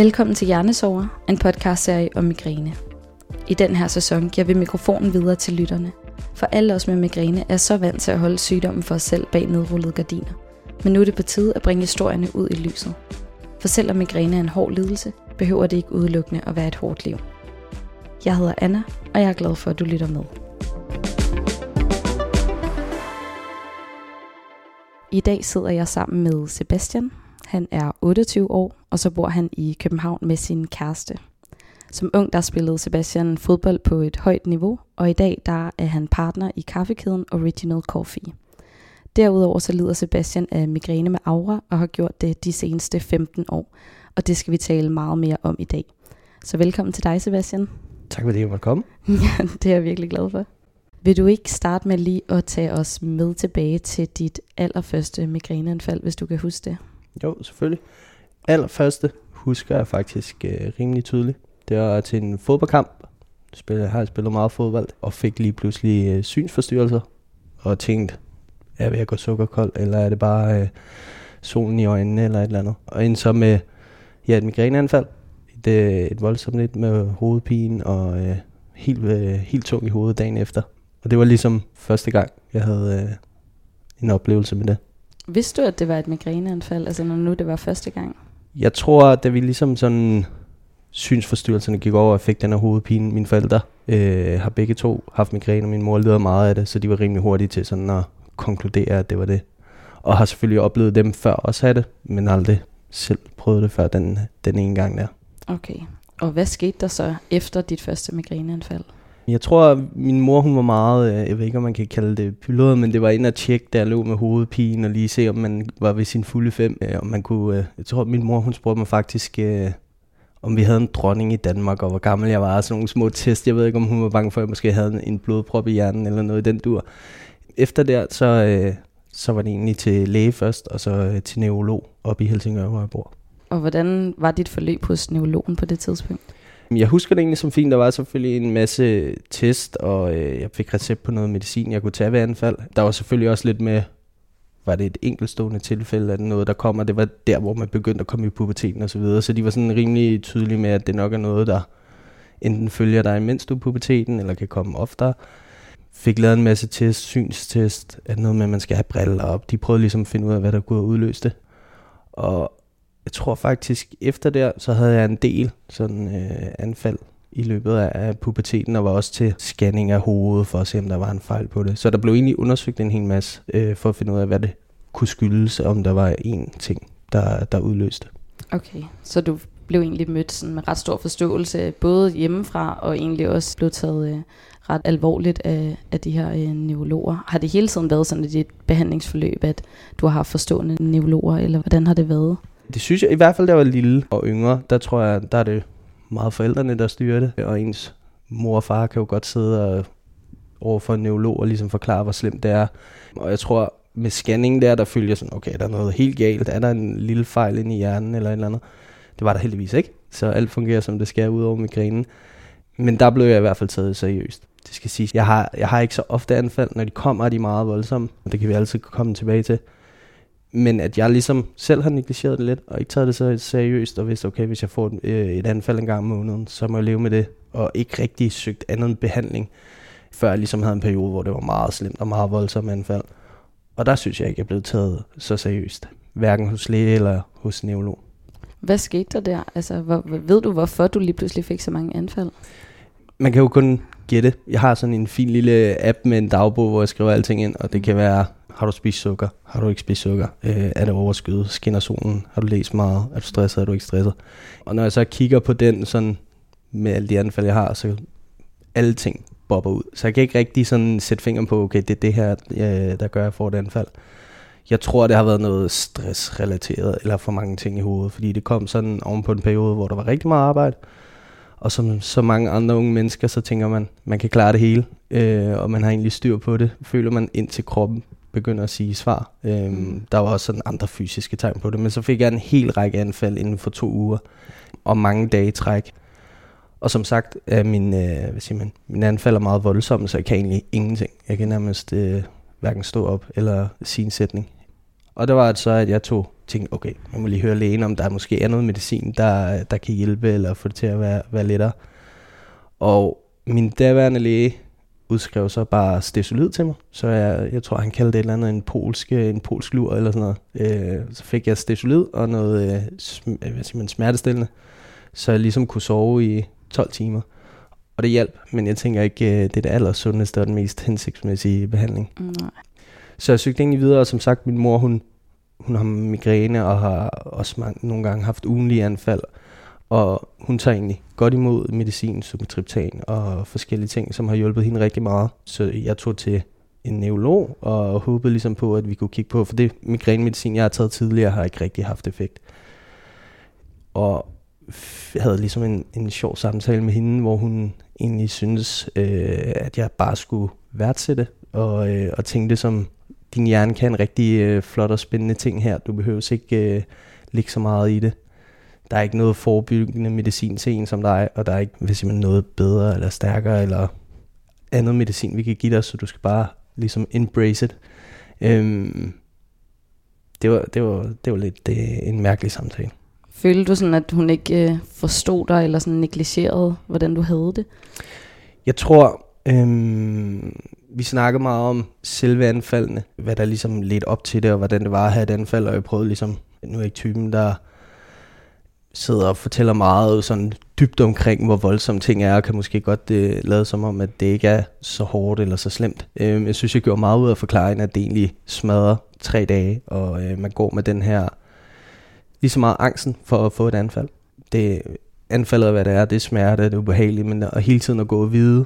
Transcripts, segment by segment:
Velkommen til Hjernesover, en podcastserie om migræne. I den her sæson giver vi mikrofonen videre til lytterne, for alle os med migræne er så vant til at holde sygdommen for os selv bag nedrullede gardiner. Men nu er det på tide at bringe historierne ud i lyset. For selvom migræne er en hård lidelse, behøver det ikke udelukkende at være et hårdt liv. Jeg hedder Anna, og jeg er glad for, at du lytter med. I dag sidder jeg sammen med Sebastian. Han er 28 år, og så bor han i København med sin kæreste. Som ung der spillede Sebastian fodbold på et højt niveau, og i dag der er han partner i kaffekæden Original Coffee. Derudover så lider Sebastian af migræne med aura og har gjort det de seneste 15 år, og det skal vi tale meget mere om i dag. Så velkommen til dig, Sebastian. Tak fordi jeg måtte komme. ja, det er jeg virkelig glad for. Vil du ikke starte med lige at tage os med tilbage til dit allerførste migræneanfald, hvis du kan huske det? Jo, selvfølgelig. Allerførste husker jeg faktisk øh, rimelig tydeligt. Det var til en fodboldkamp. Jeg har spillet meget fodbold, og fik lige pludselig øh, synsforstyrrelser. Og tænkte, er jeg ved at gå sukkerkold, eller er det bare øh, solen i øjnene, eller et eller andet. Og ind så med ja, et migræneanfald. Et, øh, et voldsomt lidt med hovedpine, og øh, helt, øh, helt tung i hovedet dagen efter. Og det var ligesom første gang, jeg havde øh, en oplevelse med det. Vidste du, at det var et migræneanfald, altså når nu det var første gang? Jeg tror, da vi ligesom sådan synsforstyrrelserne gik over, og fik den her hovedpine. Mine forældre øh, har begge to haft migræne, og min mor lider meget af det, så de var rimelig hurtige til sådan at konkludere, at det var det. Og har selvfølgelig oplevet dem før også have det, men aldrig selv prøvet det før den, den ene gang der. Okay. Og hvad skete der så efter dit første migræneanfald? Jeg tror, at min mor hun var meget, øh, jeg ved ikke om man kan kalde det pyldet, men det var ind at tjekke, der lå med hovedpine, og lige se, om man var ved sin fulde fem. Øh, om man kunne, øh, jeg tror, at min mor hun spurgte mig faktisk, om vi havde en dronning i Danmark, og hvor gammel jeg var, sådan nogle små test. Jeg ved ikke, om hun var bange for, at jeg måske havde en blodprop i hjernen, eller noget i den dur. Efter der, så, så var det egentlig til læge først, og så til neurolog op i Helsingør, hvor jeg bor. Og hvordan var dit forløb hos neurologen på det tidspunkt? Jeg husker det egentlig som fint. Der var selvfølgelig en masse test, og øh, jeg fik recept på noget medicin, jeg kunne tage ved anfald. Der var selvfølgelig også lidt med, var det et enkeltstående tilfælde, af noget, der kommer. Det var der, hvor man begyndte at komme i puberteten og så videre. Så de var sådan rimelig tydelige med, at det nok er noget, der enten følger dig, mens du er puberteten, eller kan komme oftere. Fik lavet en masse test, synstest, at noget med, at man skal have briller op. De prøvede ligesom at finde ud af, hvad der kunne udløse det. Og jeg tror faktisk, efter der, så havde jeg en del sådan øh, anfald i løbet af puberteten, og var også til scanning af hovedet for at se, om der var en fejl på det. Så der blev egentlig undersøgt en hel masse øh, for at finde ud af, hvad det kunne skyldes, om der var en ting, der, der udløste. Okay, så du blev egentlig mødt sådan med ret stor forståelse, både hjemmefra og egentlig også blev taget øh, ret alvorligt af, af de her øh, neurologer. Har det hele tiden været sådan i dit behandlingsforløb, at du har haft forstående neurologer, eller hvordan har det været? Det synes jeg, i hvert fald da jeg var lille og yngre, der tror jeg, der er det meget forældrene, der styrer det. Og ens mor og far kan jo godt sidde og over for en neurolog og ligesom forklare, hvor slemt det er. Og jeg tror, med scanning der, der følger sådan, okay, der er noget helt galt. Er der en lille fejl inde i hjernen eller et eller andet? Det var der heldigvis ikke. Så alt fungerer, som det skal, ud over migrænen. Men der blev jeg i hvert fald taget seriøst. Det skal siges. Jeg har, jeg har ikke så ofte anfald. Når de kommer, er de meget voldsomme. Og det kan vi altid komme tilbage til. Men at jeg ligesom selv har negligeret det lidt, og ikke taget det så seriøst, og vidste, okay, hvis jeg får et, øh, et anfald en gang om måneden, så må jeg leve med det, og ikke rigtig søgt anden behandling, før jeg ligesom havde en periode, hvor det var meget slemt og meget voldsomt anfald. Og der synes jeg ikke, jeg er blevet taget så seriøst, hverken hos læge eller hos neurolog. Hvad skete der der? Altså, hvor, ved du, hvorfor du lige pludselig fik så mange anfald? Man kan jo kun gætte. Jeg har sådan en fin lille app med en dagbog, hvor jeg skriver alting ind, og det kan være har du spist sukker? Har du ikke spist sukker? Øh, er det overskyet? Skinner solen? Har du læst meget? Er du stresset? Er du ikke stresset? Og når jeg så kigger på den sådan med alle de anfald, jeg har, så alle ting bobber ud. Så jeg kan ikke rigtig sådan sætte fingeren på, okay, det er det her, øh, der gør, at jeg får et anfald. Jeg tror, det har været noget stressrelateret, eller for mange ting i hovedet, fordi det kom sådan oven på en periode, hvor der var rigtig meget arbejde, og som så mange andre unge mennesker, så tænker man, man kan klare det hele, øh, og man har egentlig styr på det, føler man ind til kroppen begynder at sige svar. Øhm, mm. Der var også sådan andre fysiske tegn på det, men så fik jeg en hel række anfald inden for to uger, og mange dage i træk. Og som sagt, er min, øh, hvad siger man, min anfald er meget voldsomme, så jeg kan egentlig ingenting. Jeg kan nærmest øh, hverken stå op eller sige en sætning. Og der var det så, at jeg tog tænkte, okay, jeg må lige høre lægen, om der måske er noget medicin, der, der kan hjælpe, eller få det til at være, være lettere. Og min daværende læge udskrev så bare stesolid til mig. Så jeg, jeg tror, han kaldte det et eller andet en polsk, en polsk lur eller sådan noget. Øh, så fik jeg stesolid og noget øh, sm- hvad siger man, smertestillende, så jeg ligesom kunne sove i 12 timer. Og det hjalp, men jeg tænker ikke, øh, det er det allersundeste og den mest hensigtsmæssige behandling. Nej. Så jeg søgte egentlig videre, og som sagt, min mor, hun, hun har migræne og har også mange, nogle gange haft ugenlige anfald. Og hun tager egentlig godt imod medicin, sumatriptan og forskellige ting, som har hjulpet hende rigtig meget. Så jeg tog til en neurolog og håbede ligesom på, at vi kunne kigge på, for det migrænemedicin, jeg har taget tidligere, har ikke rigtig haft effekt. Og jeg havde ligesom en, en sjov samtale med hende, hvor hun egentlig syntes, øh, at jeg bare skulle værdsætte og, øh, og tænke det som, din hjerne kan en rigtig øh, flot og spændende ting her. Du behøver ikke øh, ligge så meget i det. Der er ikke noget forebyggende medicin til en som dig, og der er ikke hvis man noget bedre eller stærkere eller andet medicin, vi kan give dig, så du skal bare ligesom embrace it. Øhm, det, var, det, var, det var lidt det, en mærkelig samtale. Følte du sådan, at hun ikke øh, forstod dig, eller sådan negligerede, hvordan du havde det? Jeg tror, øhm, vi snakkede meget om selve anfaldene, hvad der ligesom ledte op til det, og hvordan det var at have et anfald, og jeg prøvede ligesom, nu er jeg ikke typen, der sidder og fortæller meget sådan dybt omkring, hvor voldsomme ting er, og kan måske godt det, øh, lade som om, at det ikke er så hårdt eller så slemt. Øhm, jeg synes, jeg gjorde meget ud af forklaringen, at det egentlig smadrer tre dage, og øh, man går med den her, lige så meget angsten for at få et anfald. Det anfaldet, hvad det er, det er smerte, det er ubehageligt, men at hele tiden at gå og vide,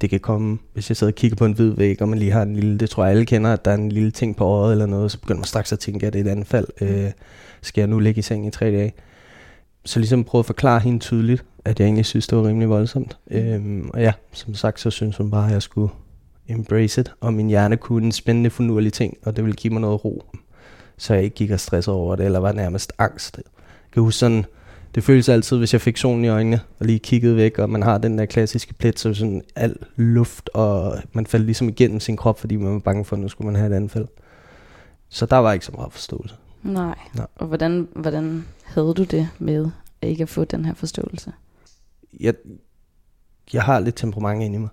det kan komme, hvis jeg sidder og kigger på en hvid væg, og man lige har en lille, det tror jeg alle kender, at der er en lille ting på øjet eller noget, så begynder man straks at tænke, at det er et anfald. Øh, skal jeg nu ligge i seng i tre dage? Så ligesom prøve at forklare hende tydeligt, at jeg egentlig synes, det var rimelig voldsomt. Øhm, og ja, som sagt, så synes hun bare, at jeg skulle embrace it, og min hjerne kunne en spændende, finurlig ting, og det ville give mig noget ro, så jeg ikke gik og stressede over det, eller var nærmest angst. Jeg kan huske sådan, det føles altid, hvis jeg fik solen i øjnene, og lige kiggede væk, og man har den der klassiske plet, så sådan al luft, og man faldt ligesom igennem sin krop, fordi man var bange for, at nu skulle man have et anfald. Så der var ikke så meget forståelse. Nej. Nej. Og hvordan, hvordan havde du det med ikke at få den her forståelse? Jeg, jeg har lidt temperament inde i mig.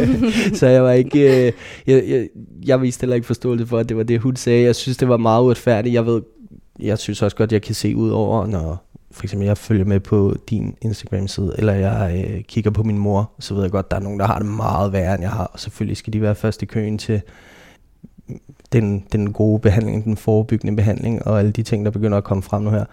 så jeg var ikke, øh, jeg, jeg, jeg viste heller ikke forståelse for, at det var det, hun sagde. Jeg synes, det var meget uretfærdigt. Jeg ved, jeg synes også godt, jeg kan se ud over, når for eksempel jeg følger med på din Instagram-side, eller jeg øh, kigger på min mor, så ved jeg godt, der er nogen, der har det meget værre, end jeg har. Og selvfølgelig skal de være først i køen til den, den gode behandling, den forebyggende behandling, og alle de ting, der begynder at komme frem nu her.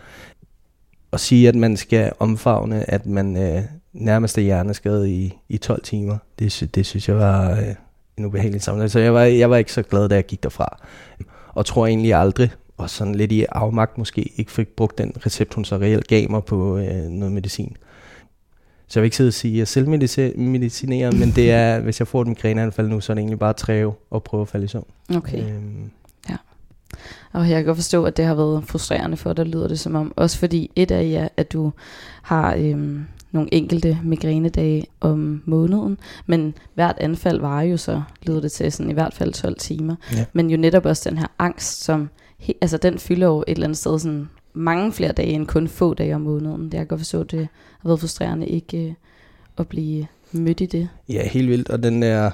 Og sige, at man skal omfavne, at man øh, nærmest er hjerneskadet i, i 12 timer, det, det synes jeg var øh, en ubehagelig samtale. Så jeg var, jeg var ikke så glad, da jeg gik derfra. Og tror egentlig aldrig, og sådan lidt i afmagt måske ikke fik brugt den recept, hun så reelt gav mig på øh, noget medicin. Så jeg vil ikke sidde og sige, at jeg selv medicinerer, men det er, hvis jeg får et migræneanfald nu, så er det egentlig bare at træve og prøve at falde i søvn. Okay. Øhm. Ja. Og jeg kan godt forstå, at det har været frustrerende for dig, lyder det som om. Også fordi et af jer, at du har øhm, nogle enkelte migrænedage om måneden, men hvert anfald var jo så, lyder det til, sådan i hvert fald 12 timer. Ja. Men jo netop også den her angst, som altså den fylder jo et eller andet sted sådan mange flere dage end kun få dage om måneden. Det jeg kan godt forstå, det har været frustrerende ikke øh, at blive mødt i det. Ja, helt vildt. Og den er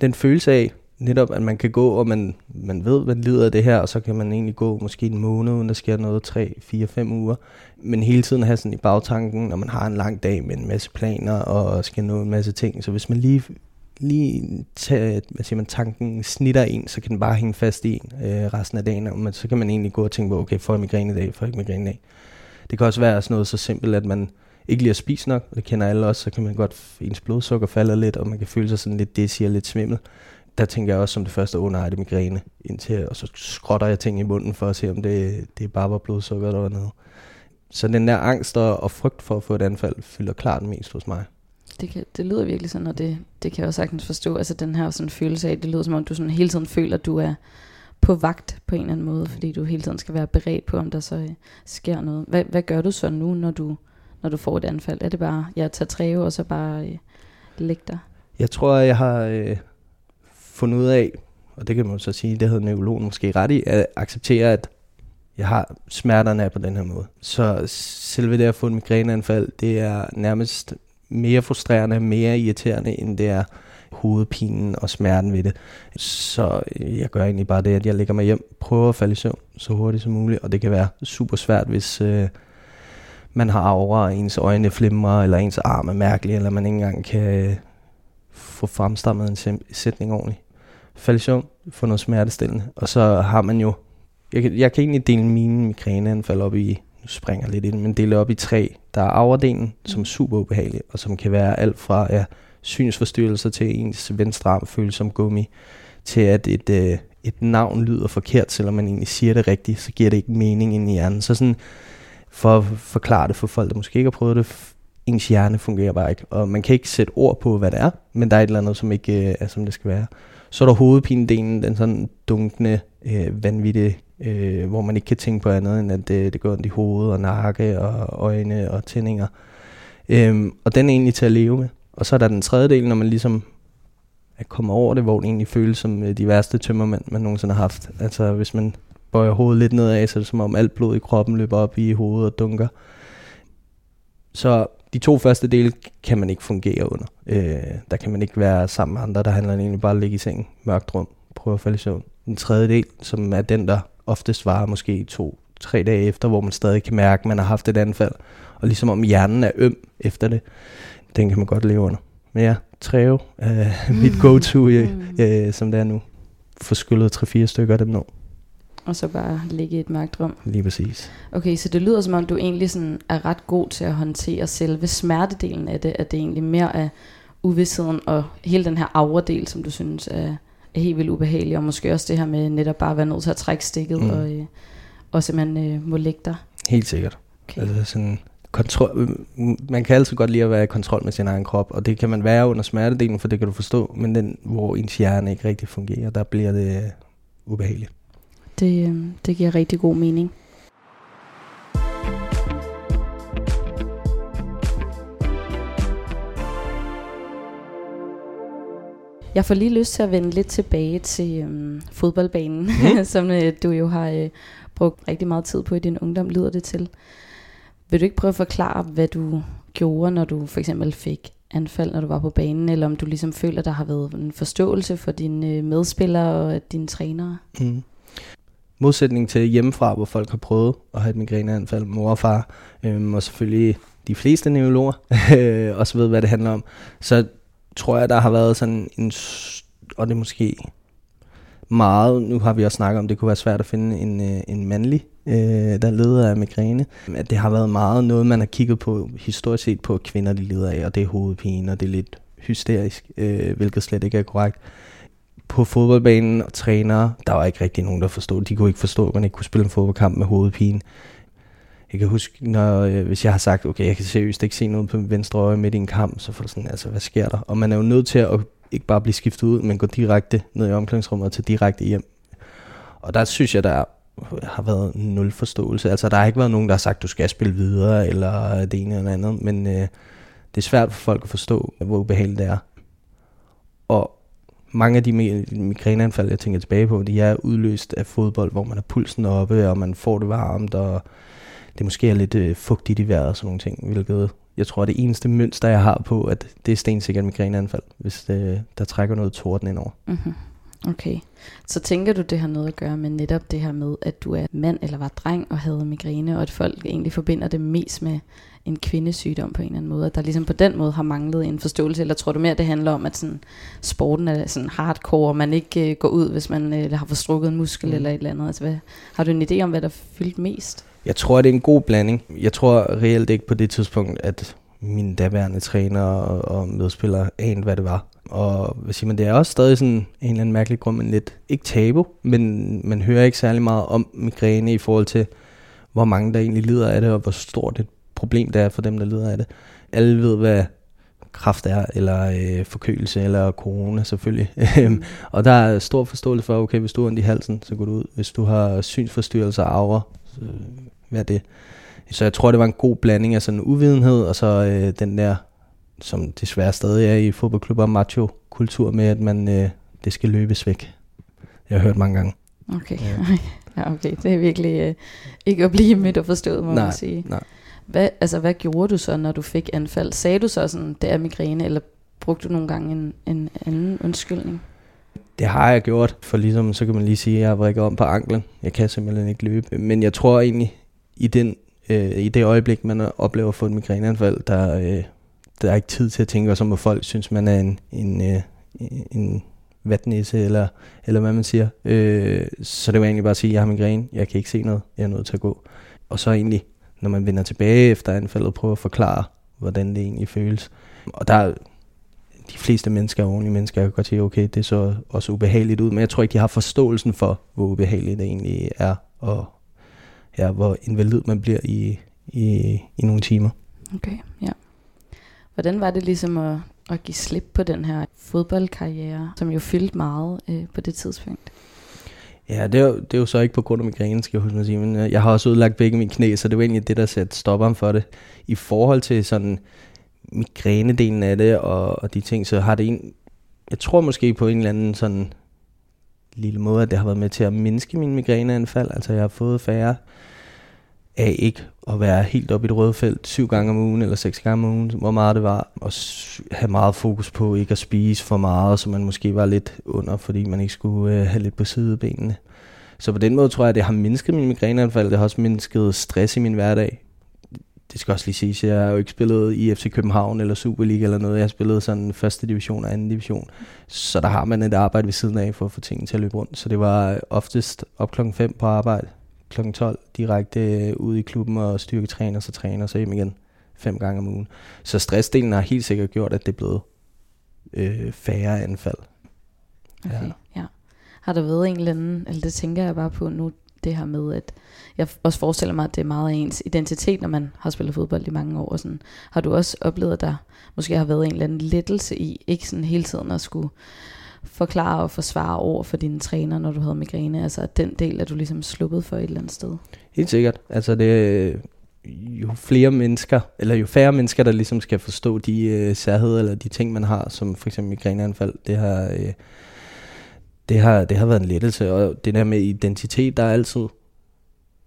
den følelse af, netop at man kan gå, og man, man ved, man lider af det her, og så kan man egentlig gå måske en måned, uden der sker noget, 3, 4, 5 uger. Men hele tiden have sådan i bagtanken, når man har en lang dag med en masse planer, og skal nå en masse ting. Så hvis man lige lige tage, hvad siger man, tanken snitter en, så kan den bare hænge fast i en øh, resten af dagen, og man, så kan man egentlig gå og tænke på, okay, får jeg migræne i dag, får jeg ikke migræne i dag. Det kan også være sådan noget så simpelt, at man ikke lige har spist nok, og det kender alle også, så kan man godt, ens blodsukker falder lidt, og man kan føle sig sådan lidt dizzy og lidt svimmel. Der tænker jeg også som det første, åh oh, nej, det er migræne, indtil, og så skrotter jeg ting i munden for at se, om det, det er bare var blodsukker, der noget. nede. Så den der angst og, og frygt for at få et anfald, fylder klart mest hos mig det, kan, det lyder virkelig sådan, og det, det kan jeg også sagtens forstå. Altså den her sådan følelse af, det lyder som om, du sådan hele tiden føler, at du er på vagt på en eller anden måde, fordi du hele tiden skal være beredt på, om der så øh, sker noget. Hvad, hvad gør du så nu, når du, når du får et anfald? Er det bare, jeg ja, tager træve, og så bare øh, lægge dig? Jeg tror, jeg har øh, fundet ud af, og det kan man så sige, det havde neurologen måske ret i, at acceptere, at jeg har smerterne af på den her måde. Så selve det at få en migræneanfald, det er nærmest mere frustrerende, mere irriterende, end det er hovedpinen og smerten ved det. Så øh, jeg gør egentlig bare det, at jeg lægger mig hjem, prøver at falde i søvn så hurtigt som muligt, og det kan være super svært, hvis øh, man har aura, og ens øjne flimrer, eller ens arm er mærkelig, eller man ikke engang kan øh, få fremstammet en sætning ordentligt. Fald i søvn, få noget smertestillende, og så har man jo, jeg, kan, jeg kan egentlig dele mine migræneanfald op i, nu springer jeg lidt ind, men dele op i tre. Der er overdelen, som er super ubehagelig, og som kan være alt fra ja, synsforstyrrelser til ens venstre arm føles som gummi, til at et, øh, et navn lyder forkert, selvom man egentlig siger det rigtigt, så giver det ikke mening ind i hjernen. Så sådan, for at forklare det for folk, der måske ikke har prøvet det, ens hjerne fungerer bare ikke, og man kan ikke sætte ord på, hvad det er, men der er et eller andet, som ikke øh, er, som det skal være. Så er der hovedpinedelen, den sådan dunkende, øh, vanvittige, øh, hvor man ikke kan tænke på andet, end at det, det går ondt i hovedet og nakke og øjne og tændinger. Øhm, og den er egentlig til at leve med. Og så er der den tredje del, når man ligesom er kommet over det, hvor det egentlig føles som øh, de værste tømmermænd, man nogensinde har haft. Altså hvis man bøjer hovedet lidt nedad, så er det som om alt blod i kroppen løber op i hovedet og dunker. Så de to første dele kan man ikke fungere under. Øh, der kan man ikke være sammen med andre, der handler egentlig bare om at ligge i sengen, mørkt rum, prøve at falde i søvn. Den tredje del, som er den, der oftest varer måske to, tre dage efter, hvor man stadig kan mærke, at man har haft et anfald, og ligesom om hjernen er øm efter det, den kan man godt leve under. Men ja, Treo er mit go-to, øh, mm. øh, som det er nu. Få skyllet 3-4 stykker af dem nu. Og så bare ligge i et mørkt rum. Lige præcis. Okay, så det lyder som om, du egentlig sådan er ret god til at håndtere selve smertedelen af det, at det egentlig mere er uvidsheden og hele den her aura-del, som du synes er helt vildt ubehagelig, og måske også det her med netop bare at være nødt til at trække stikket, mm. og, øh, og simpelthen øh, må lægge dig. Helt sikkert. Okay. Altså sådan, kontrol, man kan altid godt lide at være i kontrol med sin egen krop, og det kan man være under smertedelen, for det kan du forstå, men den, hvor ens hjerne ikke rigtig fungerer, der bliver det ubehageligt. Det, øh, det giver rigtig god mening. Jeg får lige lyst til at vende lidt tilbage til øhm, fodboldbanen, mm. som øh, du jo har øh, brugt rigtig meget tid på i din ungdom, lyder det til. Vil du ikke prøve at forklare, hvad du gjorde, når du for eksempel fik anfald, når du var på banen, eller om du ligesom føler, der har været en forståelse for dine øh, medspillere og dine trænere? Mm. Modsætning til hjemmefra, hvor folk har prøvet at have et migræneanfald, mor og far, øhm, og selvfølgelig de fleste neurologer også ved, hvad det handler om, så tror jeg, der har været sådan en, og det er måske meget, nu har vi også snakket om, det kunne være svært at finde en, øh, en mandlig, øh, der leder af migræne. At det har været meget noget, man har kigget på historisk set på, kvinder de lider af, og det er hovedpine, og det er lidt hysterisk, øh, hvilket slet ikke er korrekt. På fodboldbanen og trænere, der var ikke rigtig nogen, der forstod De kunne ikke forstå, at man ikke kunne spille en fodboldkamp med hovedpine. Jeg kan huske, når, øh, hvis jeg har sagt, okay, jeg kan seriøst ikke se noget på min venstre øje midt i en kamp, så får det sådan, altså, hvad sker der? Og man er jo nødt til at ikke bare blive skiftet ud, men gå direkte ned i omklædningsrummet og tage direkte hjem. Og der synes jeg, der har været nul forståelse. Altså, der har ikke været nogen, der har sagt, du skal spille videre, eller det ene eller andet, men øh, det er svært for folk at forstå, hvor ubehageligt det er. Og mange af de migræneanfald, jeg tænker tilbage på, de er udløst af fodbold, hvor man har pulsen oppe, og man får det varmt, og det måske er lidt øh, fugtigt i vejret og sådan nogle ting, hvilket jeg tror, det eneste mønster, jeg har på, at det er stensikkert migræneanfald, hvis det, der trækker noget torden ind over. Mm-hmm. Okay. Så tænker du, det har noget at gøre med netop det her med, at du er mand eller var dreng og havde migræne, og at folk egentlig forbinder det mest med en kvindesygdom på en eller anden måde, at der ligesom på den måde har manglet en forståelse, eller tror du mere, det handler om, at sådan, sporten er sådan hardcore, og man ikke uh, går ud, hvis man uh, har forstrukket en muskel mm. eller et eller andet? Altså, hvad, har du en idé om, hvad der fyldt mest? Jeg tror, det er en god blanding. Jeg tror reelt ikke på det tidspunkt, at mine daværende træner og, og medspillere anede, hvad det var. Og hvad siger man, det er også stadig sådan en eller anden mærkelig grund, men lidt, ikke tabu, men man hører ikke særlig meget om migræne i forhold til, hvor mange der egentlig lider af det, og hvor stort et problem det er for dem, der lider af det. Alle ved, hvad kraft er, eller øh, forkølelse, eller corona selvfølgelig. Mm. og der er stor forståelse for, okay, hvis du har ondt i halsen, så går du ud. Hvis du har synsforstyrrelser og aura, så er det? Så jeg tror, det var en god blanding af sådan uvidenhed, og så øh, den der, som desværre stadig er i fodboldklubber, macho-kultur med, at man, øh, det skal løbes væk. jeg har hørt mange gange. Okay. Ja. ja, okay. Det er virkelig øh, ikke at blive midt og forstået, må Nej, man sige. nej. Hvad, altså, hvad gjorde du så, når du fik anfald? Sagde du så sådan, det er migræne, eller brugte du nogle gange en, en anden undskyldning? Det har jeg gjort, for ligesom, så kan man lige sige, at jeg har vrikket om på anklen. Jeg kan simpelthen ikke løbe. Men jeg tror egentlig, i, den, øh, i det øjeblik, man oplever at få et migræneanfald, der, øh, der er ikke tid til at tænke, som at folk synes, man er en, en, øh, en vatnæse, eller, eller hvad man siger. Øh, så det var egentlig bare at sige, at jeg har migræne, jeg kan ikke se noget, jeg er nødt til at gå. Og så egentlig, når man vender tilbage efter anfaldet, prøve at forklare, hvordan det egentlig føles. Og der er de fleste mennesker ordentlige mennesker, jeg kan godt sige, okay, det så også ubehageligt ud, men jeg tror ikke, de har forståelsen for, hvor ubehageligt det egentlig er, at, ja, hvor invalid man bliver i, i, i nogle timer. Okay, ja. Hvordan var det ligesom at, at give slip på den her fodboldkarriere, som jo fyldte meget øh, på det tidspunkt? Ja, det er, jo, det er jo så ikke på grund af migræne, skal jeg huske at sige, men øh, jeg har også udlagt begge mine knæ, så det var egentlig det, der satte stopperen for det. I forhold til sådan migrænedelen af det, og, og de ting, så har det en, jeg tror måske på en eller anden sådan lille måde, at det har været med til at mindske min migræneanfald. Altså jeg har fået færre af ikke at være helt oppe i det røde felt syv gange om ugen eller seks gange om ugen, hvor meget det var, og have meget fokus på ikke at spise for meget, så man måske var lidt under, fordi man ikke skulle øh, have lidt på sidebenene. Så på den måde tror jeg, at det har mindsket min migræneanfald, det har også mindsket stress i min hverdag. Det skal også lige siges, jeg har jo ikke spillet i FC København eller Superliga eller noget, jeg har spillet sådan første division og anden division. Så der har man et arbejde ved siden af for at få tingene til at løbe rundt. Så det var oftest op klokken 5 på arbejde, kl. 12 direkte øh, ud i klubben og styrketræner, så træner, så hjem igen fem gange om ugen. Så stressdelen har helt sikkert gjort, at det er blevet øh, færre anfald. Okay, ja. ja. Har der været en eller anden, eller det tænker jeg bare på nu, det her med, at jeg også forestiller mig, at det er meget af ens identitet, når man har spillet fodbold i mange år. Og sådan. Har du også oplevet, at der måske har været en eller anden lettelse i, ikke sådan hele tiden at skulle forklare og forsvare over for dine træner, når du havde migræne? Altså at den del er du ligesom sluppet for et eller andet sted? Helt sikkert. Altså det, øh, jo flere mennesker, eller jo færre mennesker, der ligesom skal forstå de øh, særheder eller de ting, man har, som for eksempel migræneanfald, det har, øh, det, har, det har været en lettelse. Og det der med identitet, der er altid,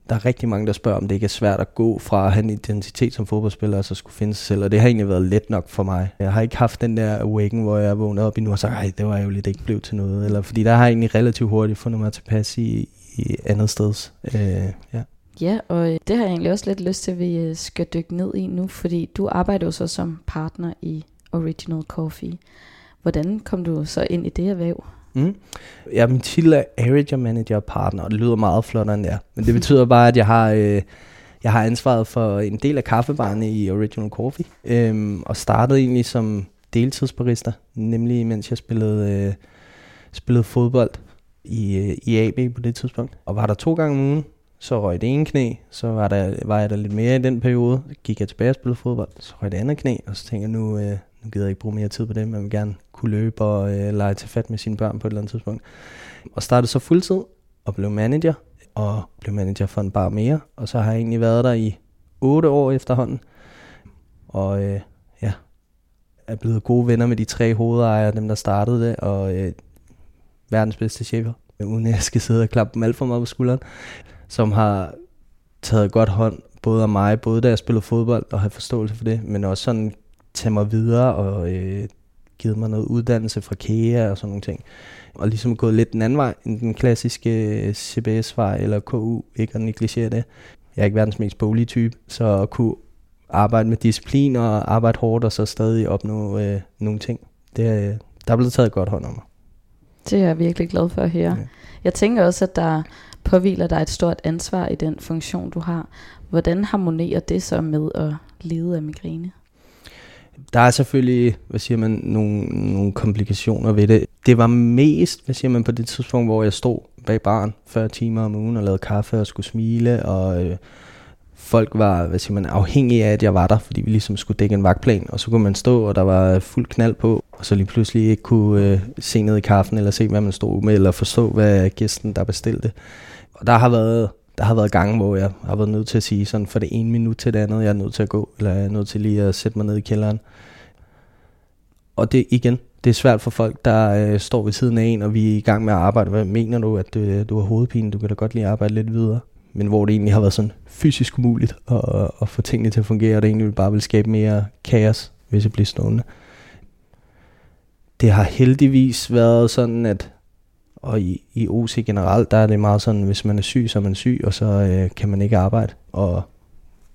der er rigtig mange, der spørger, om det ikke er svært at gå fra at have en identitet som fodboldspiller, og så skulle finde sig selv. Og det har egentlig været let nok for mig. Jeg har ikke haft den der awaken, hvor jeg vågnede op i nu og sagde, det var jo lidt ikke blevet til noget. Eller, fordi der har jeg egentlig relativt hurtigt fundet mig tilpas i, i andet steds. Øh, ja. Ja, og øh, det har jeg egentlig også lidt lyst til, at vi øh, skal dykke ned i nu, fordi du arbejder jo så som partner i Original Coffee. Hvordan kom du så ind i det erhverv? Mm. Ja, min titel er Area Manager og Partner, og det lyder meget flottere end det er. Men det betyder bare, at jeg har, øh, jeg har ansvaret for en del af kaffebarne i Original Coffee, øh, og startede egentlig som deltidsbarista, nemlig mens jeg spillede, øh, spillede fodbold i, øh, i AB på det tidspunkt. Og var der to gange om ugen, så røg det ene knæ, så var, der, var jeg der lidt mere i den periode. Så gik jeg tilbage og spillede fodbold, så røg det andet knæ, og så tænkte jeg, nu, øh, nu gider jeg ikke bruge mere tid på det, men jeg vil gerne kunne løbe og øh, lege til fat med sine børn på et eller andet tidspunkt. Og startede så fuldtid og blev manager, og blev manager for en bar mere, og så har jeg egentlig været der i otte år efterhånden. Og øh, ja, er blevet gode venner med de tre hovedejere, dem der startede det, og øh, verdens bedste chefer, uden at jeg skal sidde og klappe dem alt for meget på skulderen, som har taget godt hånd både af mig, både da jeg spillede fodbold og have forståelse for det, men også sådan tage mig videre og øh, givet mig noget uddannelse fra KEA og sådan nogle ting. Og ligesom gået lidt den anden vej end den klassiske øh, CBS-vej eller KU, ikke at negligere det. Jeg er ikke verdens mest bolige type, så at kunne arbejde med disciplin og arbejde hårdt og så stadig opnå øh, nogle ting, det er, der er blevet taget godt hånd om mig. Det er jeg virkelig glad for at høre. Ja. Jeg tænker også, at der påviler dig et stort ansvar i den funktion, du har. Hvordan harmonerer det så med at lede af migræne? Der er selvfølgelig, hvad siger man, nogle, nogle komplikationer ved det. Det var mest, hvad siger man, på det tidspunkt, hvor jeg stod bag barn 40 timer om ugen og lavede kaffe og skulle smile, og øh, folk var, hvad siger man, afhængige af, at jeg var der, fordi vi ligesom skulle dække en vagtplan, og så kunne man stå, og der var fuld knald på, og så lige pludselig ikke kunne øh, se ned i kaffen, eller se, hvad man stod med, eller forstå, hvad gæsten, der bestilte. Og der har været der har været gange, hvor jeg har været nødt til at sige sådan, for det ene minut til det andet, jeg er nødt til at gå, eller jeg er nødt til lige at sætte mig ned i kælderen. Og det igen, det er svært for folk, der øh, står ved siden af en, og vi er i gang med at arbejde. Hvad mener du, at øh, du har hovedpine? Du kan da godt lige arbejde lidt videre. Men hvor det egentlig har været sådan fysisk umuligt at, at få tingene til at fungere, og det egentlig bare vil skabe mere kaos, hvis jeg bliver stående. Det har heldigvis været sådan, at og i, i OC generelt, der er det meget sådan, hvis man er syg, så er man syg, og så øh, kan man ikke arbejde. Og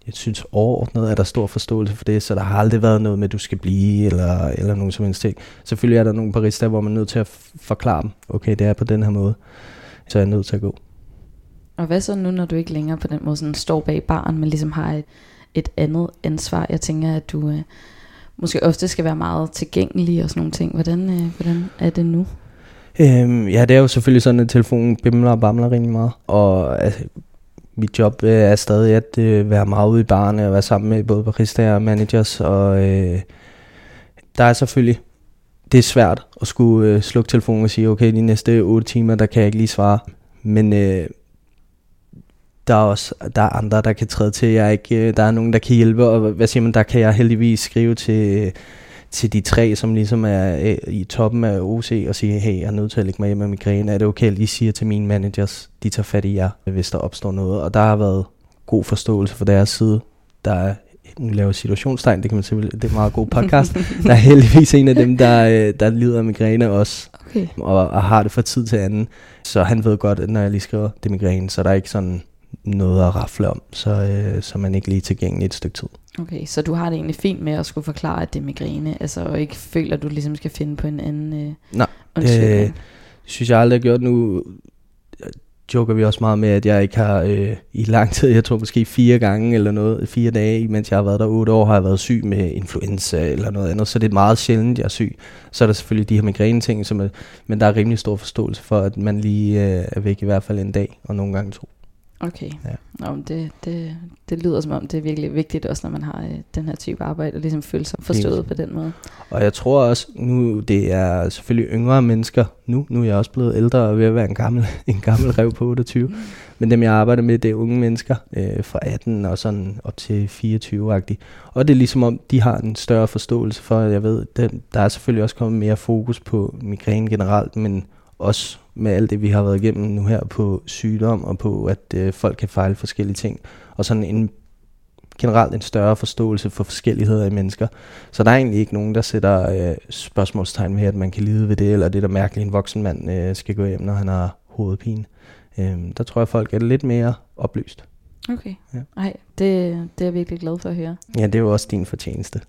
jeg synes overordnet, at der er stor forståelse for det, så der har aldrig været noget med, at du skal blive, eller, eller nogen som helst ting. Selvfølgelig er der nogle barister, hvor man er nødt til at forklare dem, okay, det er på den her måde, så er jeg nødt til at gå. Og hvad så nu, når du ikke længere på den måde sådan står bag baren, men ligesom har et, et andet ansvar? Jeg tænker, at du øh, måske ofte skal være meget tilgængelig og sådan nogle ting. Hvordan, øh, hvordan er det nu? Øhm, ja, det er jo selvfølgelig sådan, at telefonen bimler og bamler rigtig meget. Og altså, mit job øh, er stadig at øh, være meget ude i barne og være sammen med både baristaer og managers. Og øh, der er selvfølgelig, det er svært at skulle øh, slukke telefonen og sige, okay, de næste 8 timer, der kan jeg ikke lige svare. Men øh, der er også der er andre, der kan træde til. Jeg er ikke, øh, der er nogen, der kan hjælpe, og hvad siger man, der kan jeg heldigvis skrive til til de tre, som ligesom er øh, i toppen af OC og sige, hey, jeg er nødt til at lægge mig hjem med migræne. Er det okay, at lige siger til mine managers, de tager fat i jer, hvis der opstår noget. Og der har været god forståelse fra deres side. Der er nu laver situationstegn, det kan man selvfølgelig, det er en meget god podcast. der er heldigvis en af dem, der, øh, der lider af migræne også, okay. og, og har det fra tid til anden. Så han ved godt, at når jeg lige skriver det migræne, så der er ikke sådan noget at rafle om, så, øh, så man ikke lige tilgængelig et stykke tid. Okay, så du har det egentlig fint med at skulle forklare, at det er migræne, altså og ikke føler, at du ligesom skal finde på en anden øh, Nej, øh, det synes jeg aldrig har gjort nu. Joker vi også meget med, at jeg ikke har øh, i lang tid, jeg tror måske fire gange eller noget, fire dage, mens jeg har været der otte år, har jeg været syg med influenza eller noget andet, så det er meget sjældent, jeg er syg. Så er der selvfølgelig de her migræne ting, som er, men der er rimelig stor forståelse for, at man lige øh, er væk i hvert fald en dag, og nogle gange to. Okay. Ja. Nå, det, det, det lyder som om, det er virkelig vigtigt også, når man har øh, den her type arbejde, at ligesom føle sig forstået på den måde. Og jeg tror også, nu det er selvfølgelig yngre mennesker nu, nu er jeg også blevet ældre og ved at være en gammel, en gammel rev på 28, men dem jeg arbejder med, det er unge mennesker øh, fra 18 og sådan op til 24-agtigt. Og det er ligesom om, de har en større forståelse for, at jeg ved, den, der er selvfølgelig også kommet mere fokus på migræne generelt, men også med alt det, vi har været igennem nu her på sygdom, og på, at øh, folk kan fejle forskellige ting. Og sådan en generelt en større forståelse for forskelligheder i mennesker. Så der er egentlig ikke nogen, der sætter øh, spørgsmålstegn ved, at man kan lide ved det, eller det der mærkeligt, en voksen mand øh, skal gå hjem, når han har hovedpine. Øh, der tror jeg, folk er lidt mere oplyst. Okay. Ja. Ej, det, det er jeg virkelig glad for at høre. Ja, det er jo også din fortjeneste.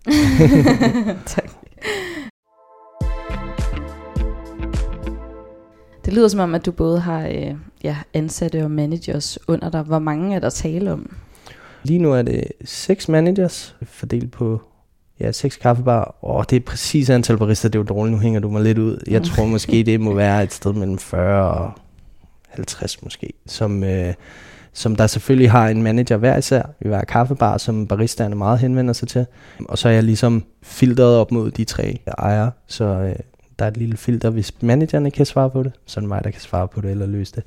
tak. Det lyder som om, at du både har øh, ja, ansatte og managers under dig. Hvor mange er der tale om? Lige nu er det seks managers, fordelt på ja, seks kaffebar. Og det er præcis antal barister, det er jo dårligt. Nu hænger du mig lidt ud. Jeg tror måske, det må være et sted mellem 40 og 50 måske, som, øh, som der selvfølgelig har en manager hver især i hver kaffebar, som baristaerne meget henvender sig til. Og så er jeg ligesom filtret op mod de tre ejere, så øh, der er et lille filter, hvis managerne kan svare på det, så er det mig, der kan svare på det eller løse det.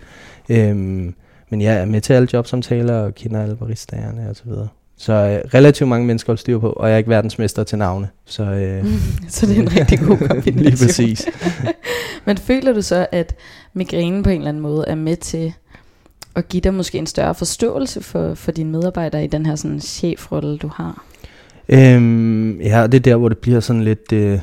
Øhm, men jeg er med til alle jobsamtaler og kender alle baristaerne og så videre. Så øh, relativt mange mennesker styr på, og jeg er ikke verdensmester til navne. Så, øh, så det er en rigtig god kombination. Lige præcis. Men føler du så, at migrænen på en eller anden måde er med til at give dig måske en større forståelse for, for dine medarbejdere i den her sådan chefrolle, du har? Øhm, ja, det er der, hvor det bliver sådan lidt... Øh,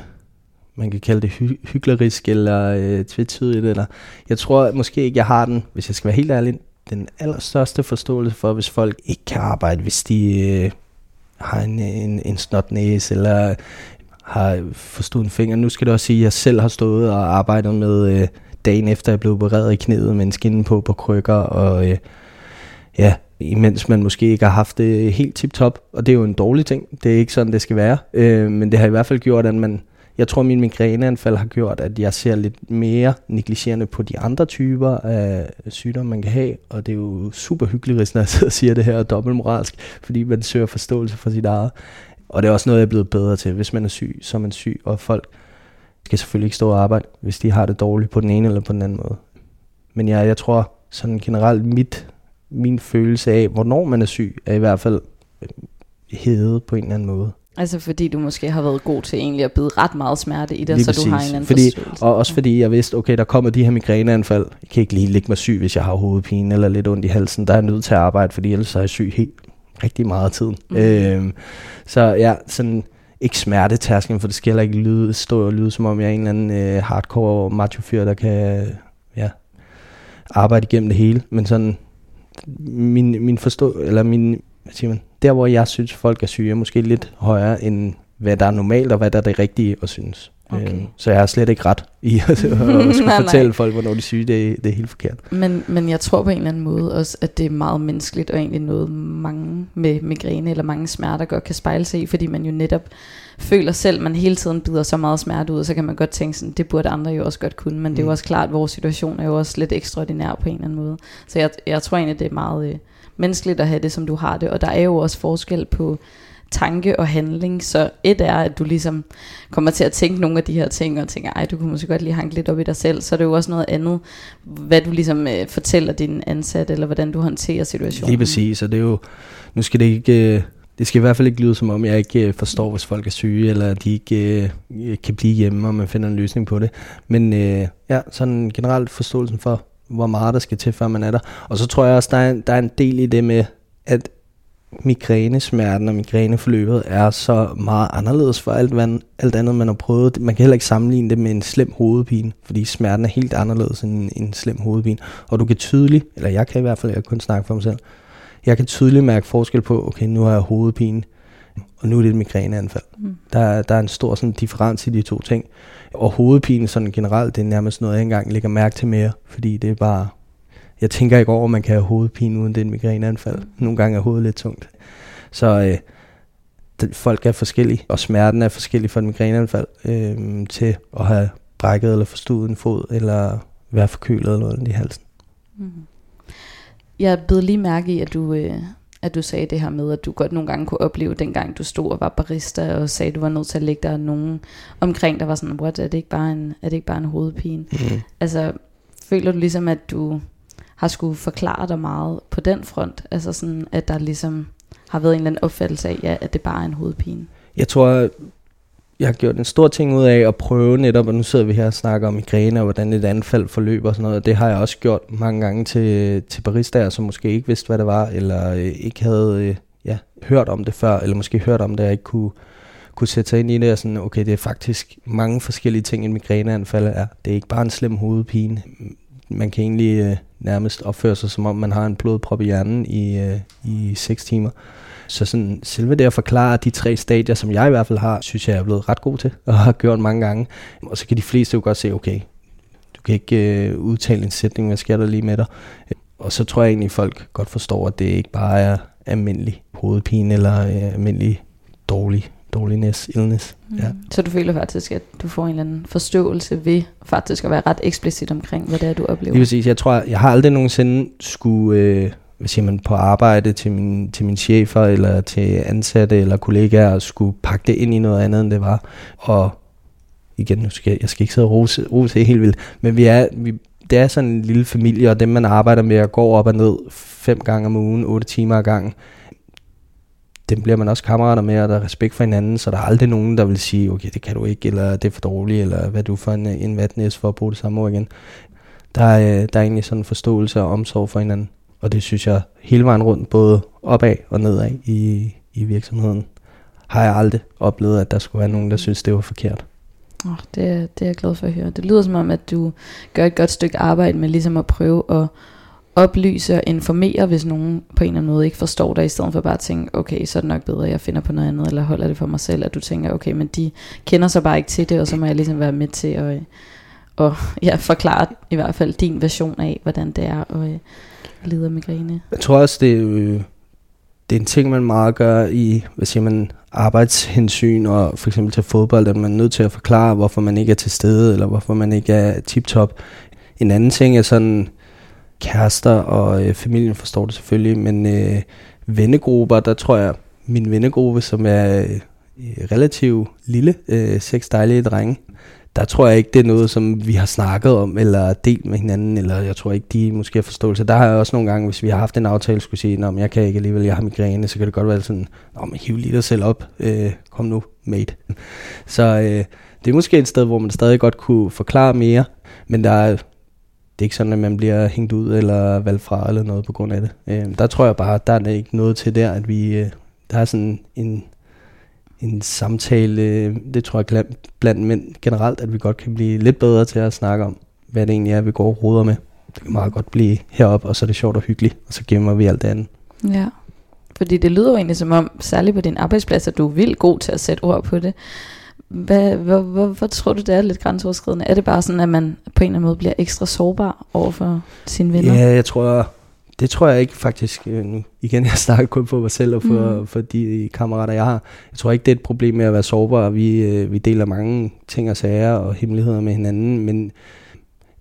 man kan kalde det hy- hyklerisk eller øh, tvetydigt. Eller, jeg tror måske ikke, jeg har den, hvis jeg skal være helt ærlig, den allerstørste forståelse for, hvis folk ikke kan arbejde, hvis de øh, har en, en, en snot næse, eller har forstået en finger. Nu skal det også sige, at jeg selv har stået og arbejdet med øh, dagen efter, jeg blev opereret i knæet med en skinne på på krykker, og øh, ja, imens man måske ikke har haft det helt tip-top, og det er jo en dårlig ting. Det er ikke sådan, det skal være, øh, men det har i hvert fald gjort, at man jeg tror, min migræneanfald har gjort, at jeg ser lidt mere negligerende på de andre typer af sygdomme, man kan have. Og det er jo super hyggeligt, når jeg sidder og siger det her, og dobbeltmoralsk, fordi man søger forståelse for sit eget. Og det er også noget, jeg er blevet bedre til. Hvis man er syg, så er man syg, og folk skal selvfølgelig ikke stå og arbejde, hvis de har det dårligt på den ene eller på den anden måde. Men jeg, jeg tror sådan generelt, mit, min følelse af, hvornår man er syg, er i hvert fald øh, hævet på en eller anden måde. Altså fordi du måske har været god til egentlig at bide ret meget smerte i det, Lige så præcis. du har en anden fordi. Og også fordi jeg vidste, okay, der kommer de her migræneanfald. Jeg kan ikke lige ligge mig syg, hvis jeg har hovedpine eller lidt ondt i halsen. Der er jeg nødt til at arbejde, fordi ellers er jeg syg helt rigtig meget af tiden. Mm. Øhm, så ja, sådan ikke smertetærsken, for det skal heller ikke lyde, stå og lyde, som om jeg er en eller anden øh, hardcore macho-fyr, der kan ja, arbejde igennem det hele. Men sådan, min, min forstå, eller min, hvad siger man, der hvor jeg synes, folk er syge, er måske lidt højere end hvad der er normalt, og hvad der er det rigtige at synes. Okay. Øhm, så jeg har slet ikke ret i at, at skulle Nej, nej. fortælle folk, hvornår de syge. Det, er- det er helt forkert. Men, men jeg tror på en eller anden måde også, at det er meget menneskeligt, og egentlig noget mange med migræne eller mange smerter godt kan spejle sig i, fordi man jo netop føler selv, at man hele tiden bider så meget smerte ud, og så kan man godt tænke sådan, det burde andre jo også godt kunne, men det er jo Mm. også klart, at vores situation er jo også lidt ekstraordinær på en eller anden måde. Så jeg, jeg tror egentlig, det er meget øh, menneskeligt at have det, som du har det, og der er jo også forskel på tanke og handling, så et er, at du ligesom kommer til at tænke nogle af de her ting, og tænker, ej, du kunne måske godt lige hanke lidt op i dig selv, så er det jo også noget andet, hvad du ligesom øh, fortæller din ansat, eller hvordan du håndterer situationen. Lige præcis, og det er jo, nu skal det ikke, øh, det skal i hvert fald ikke lyde som om, jeg ikke øh, forstår, hvis folk er syge, eller de ikke øh, kan blive hjemme, og man finder en løsning på det. Men øh, ja, sådan generelt forståelsen for, hvor meget der skal til, før man er der. Og så tror jeg også, der er, en- der er en del i det med, at migrænesmerten og migræneforløbet er så meget anderledes for alt, hvad, alt andet, man har prøvet. Man kan heller ikke sammenligne det med en slem hovedpine, fordi smerten er helt anderledes end en, en slem hovedpine. Og du kan tydeligt, eller jeg kan i hvert fald, jeg kan kun snakke for mig selv, jeg kan tydeligt mærke forskel på, okay, nu har jeg hovedpine, og nu er det et migræneanfald. Mm. Der, er- der er en stor sådan, differens i de to ting. Og hovedpine sådan generelt, det er nærmest noget, jeg ikke engang lægger mærke til mere, fordi det er bare... Jeg tænker ikke over, at man kan have hovedpine uden det migræneanfald. Nogle gange er hovedet lidt tungt. Så øh, det, folk er forskellige, og smerten er forskellig fra et migræneanfald øh, til at have brækket eller forstudet en fod, eller være forkølet eller noget i halsen. Mm. Jeg bed lige mærke i, at du, øh, at du sagde det her med, at du godt nogle gange kunne opleve, dengang du stod og var barista, og sagde, at du var nødt til at lægge der nogen omkring, der var sådan, what, er det ikke bare en, er det ikke bare en hovedpine? Mm. Altså, føler du ligesom, at du har skulle forklare dig meget på den front? Altså sådan, at der ligesom har været en eller anden opfattelse af, ja, at det bare er en hovedpine? Jeg tror, jeg har gjort en stor ting ud af at prøve netop, og nu sidder vi her og snakker om migræne, og hvordan et anfald forløber og sådan noget, og det har jeg også gjort mange gange til, til baristaer, som måske ikke vidste, hvad det var, eller øh, ikke havde øh, ja, hørt om det før, eller måske hørt om det, jeg ikke kunne, kunne sætte sig ind i det, og sådan, okay, det er faktisk mange forskellige ting, en migræneanfald er. Det er ikke bare en slem hovedpine. Man kan egentlig øh, nærmest opføre sig, som om man har en blodprop i hjernen i, øh, i 6 timer. Så sådan, selve det at forklare de tre stadier, som jeg i hvert fald har, synes jeg, er blevet ret god til, og har gjort mange gange. Og så kan de fleste jo godt se, okay, du kan ikke øh, udtale en sætning, hvad sker der lige med dig? Og så tror jeg egentlig, folk godt forstår, at det ikke bare er almindelig hovedpine, eller øh, almindelig dårlig, dårlignes, illness. Ja. Mm. Så du føler faktisk, at du får en eller anden forståelse ved faktisk at være ret eksplicit omkring, hvad det er, du oplever? Lige præcis. Jeg tror, jeg har aldrig nogensinde skulle, øh, hvad siger man, på arbejde til, min, til mine chefer, eller til ansatte eller kollegaer, skulle pakke det ind i noget andet, end det var. Og igen, nu skal jeg, jeg skal ikke sidde og rose, rose helt vildt, men vi er, vi, det er sådan en lille familie, og dem man arbejder med at gå op og ned fem gange om ugen, otte timer ad gangen, dem bliver man også kammerater med, og der er respekt for hinanden, så der er aldrig nogen, der vil sige, okay, det kan du ikke, eller det er for dårligt, eller hvad du for en, en vatnæs for at bruge det samme ord igen. Der er, øh, der er egentlig sådan en forståelse og omsorg for hinanden, og det synes jeg hele vejen rundt, både opad og nedad i, i virksomheden, har jeg aldrig oplevet, at der skulle være nogen, der synes, det var forkert. Oh, det, er- det er jeg glad for at høre. Det lyder som om, at du gør et godt stykke arbejde med ligesom at prøve at oplyse og informere, hvis nogen på en eller anden måde ikke forstår dig, i stedet for bare at tænke, okay, så er det nok bedre, at jeg finder på noget andet, eller holder det for mig selv, at du tænker, okay, men de kender sig bare ikke til det, og så må jeg ligesom være med til at, øh, og, ja, forklare i hvert fald din version af, hvordan det er at lider migræne. Jeg tror også, det, er, øh, det er en ting, man meget gør i, hvad siger man, arbejdshensyn og for eksempel til fodbold, at man er nødt til at forklare, hvorfor man ikke er til stede, eller hvorfor man ikke er tip-top. En anden ting er sådan, kærester og øh, familien forstår det selvfølgelig, men øh, vennegrupper, der tror jeg, min vennegruppe, som er øh, relativt lille, øh, seks dejlige drenge, der tror jeg ikke, det er noget, som vi har snakket om, eller delt med hinanden, eller jeg tror ikke, de måske har forståelse. Der har jeg også nogle gange, hvis vi har haft en aftale, skulle sige, at jeg kan ikke alligevel, jeg har migræne, så kan det godt være sådan, Nå, men hiv lige dig selv op, øh, kom nu, mate. så øh, det er måske et sted, hvor man stadig godt kunne forklare mere, men der er, det er ikke sådan, at man bliver hængt ud eller valgt fra eller noget på grund af det. Øh, der tror jeg bare, der er ikke noget til der, at vi, øh, der er sådan en en samtale, det tror jeg blandt mænd generelt, at vi godt kan blive lidt bedre til at snakke om, hvad det egentlig er, vi går og roder med. Det kan meget godt blive heroppe, og så er det sjovt og hyggeligt, og så gemmer vi alt det andet. Ja, fordi det lyder jo egentlig som om, særligt på din arbejdsplads, at du er vildt god til at sætte ord på det. Hvad, hvor, hvor, hvor tror du, det er lidt grænseoverskridende? Er det bare sådan, at man på en eller anden måde bliver ekstra sårbar over for sine venner? Ja, jeg tror, det tror jeg ikke faktisk. Øh, nu, igen, jeg snakker kun for mig selv og for, mm. for de kammerater, jeg har. Jeg tror ikke, det er et problem med at være sårbar. Vi, øh, vi deler mange ting og sager og hemmeligheder med hinanden, men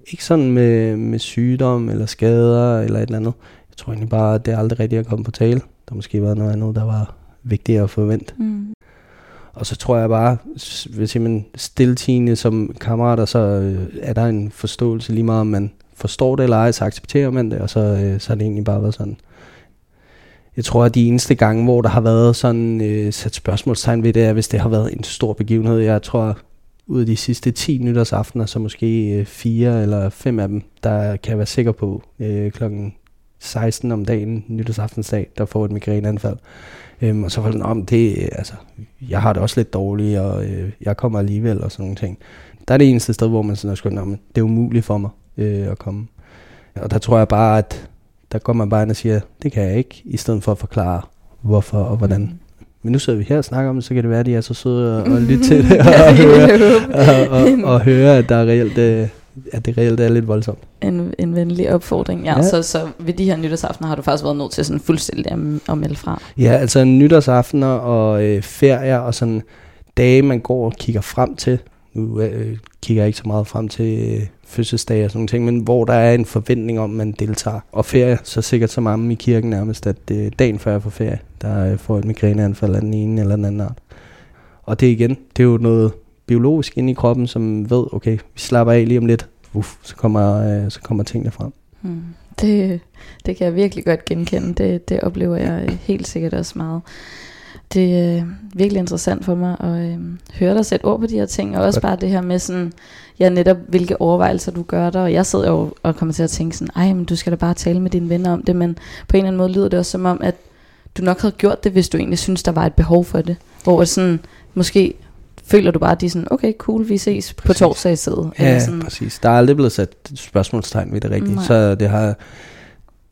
ikke sådan med, med sygdom eller skader eller et eller andet. Jeg tror egentlig bare, at det aldrig rigtig er kommet på tale. Der måske været noget andet, der var vigtigere at forvente. Mm. Og så tror jeg bare, hvis man stiltigende som kammerater, så øh, er der en forståelse lige meget, om man forstår det eller ej, så accepterer man det, og så, øh, så har det egentlig bare været sådan. Jeg tror, at de eneste gange, hvor der har været sådan øh, sat spørgsmålstegn ved det, er, hvis det har været en stor begivenhed. Jeg tror, ud af de sidste 10 nytårsaftener, så måske øh, fire eller fem af dem, der kan jeg være sikker på øh, klokken 16 om dagen, nytårsaftensdag, der får et migræneanfald. Øhm, og så var det om det, altså, jeg har det også lidt dårligt, og øh, jeg kommer alligevel, og sådan nogle ting. Der er det eneste sted, hvor man sådan er skønt, det er umuligt for mig øh, at komme. Og der tror jeg bare, at der går man bare ind og siger, det kan jeg ikke, i stedet for at forklare, hvorfor og hvordan. Mm. Men nu sidder vi her og snakker om det, så kan det være, at de er så søde og, lytte til det, og, høre, og, og, og høre, at der er reelt, øh, at det reelt er lidt voldsomt. En, en venlig opfordring, ja. ja. Så, så ved de her nytårsaftener har du faktisk været nødt til sådan fuldstændig at, at melde fra? Ja, altså nytårsaftener og øh, ferier og sådan dage, man går og kigger frem til. Nu øh, kigger jeg ikke så meget frem til øh, fødselsdag og sådan nogle ting, men hvor der er en forventning om, at man deltager. Og ferie, så sikkert som meget i kirken nærmest, at øh, dagen før jeg får ferie, der øh, får et migræneanfald af den ene eller den anden art. Og det igen, det er jo noget biologisk ind i kroppen, som ved, okay, vi slapper af lige om lidt, Uf, så kommer, øh, så kommer tingene frem. Hmm. Det, det kan jeg virkelig godt genkende. Det, det oplever jeg øh, helt sikkert også meget. Det er virkelig interessant for mig at øh, høre dig sætte ord på de her ting, og også bare det her med sådan, ja, netop hvilke overvejelser du gør der, og jeg sidder jo og kommer til at tænke sådan, ej, men du skal da bare tale med dine venner om det, men på en eller anden måde lyder det også som om, at du nok havde gjort det, hvis du egentlig synes, der var et behov for det, hvor sådan, måske føler du bare, at de er sådan, okay, cool, vi ses præcis. på torsdag i stedet. Ja, sådan. præcis. Der er aldrig blevet sat spørgsmålstegn ved det rigtigt, Nej. så det har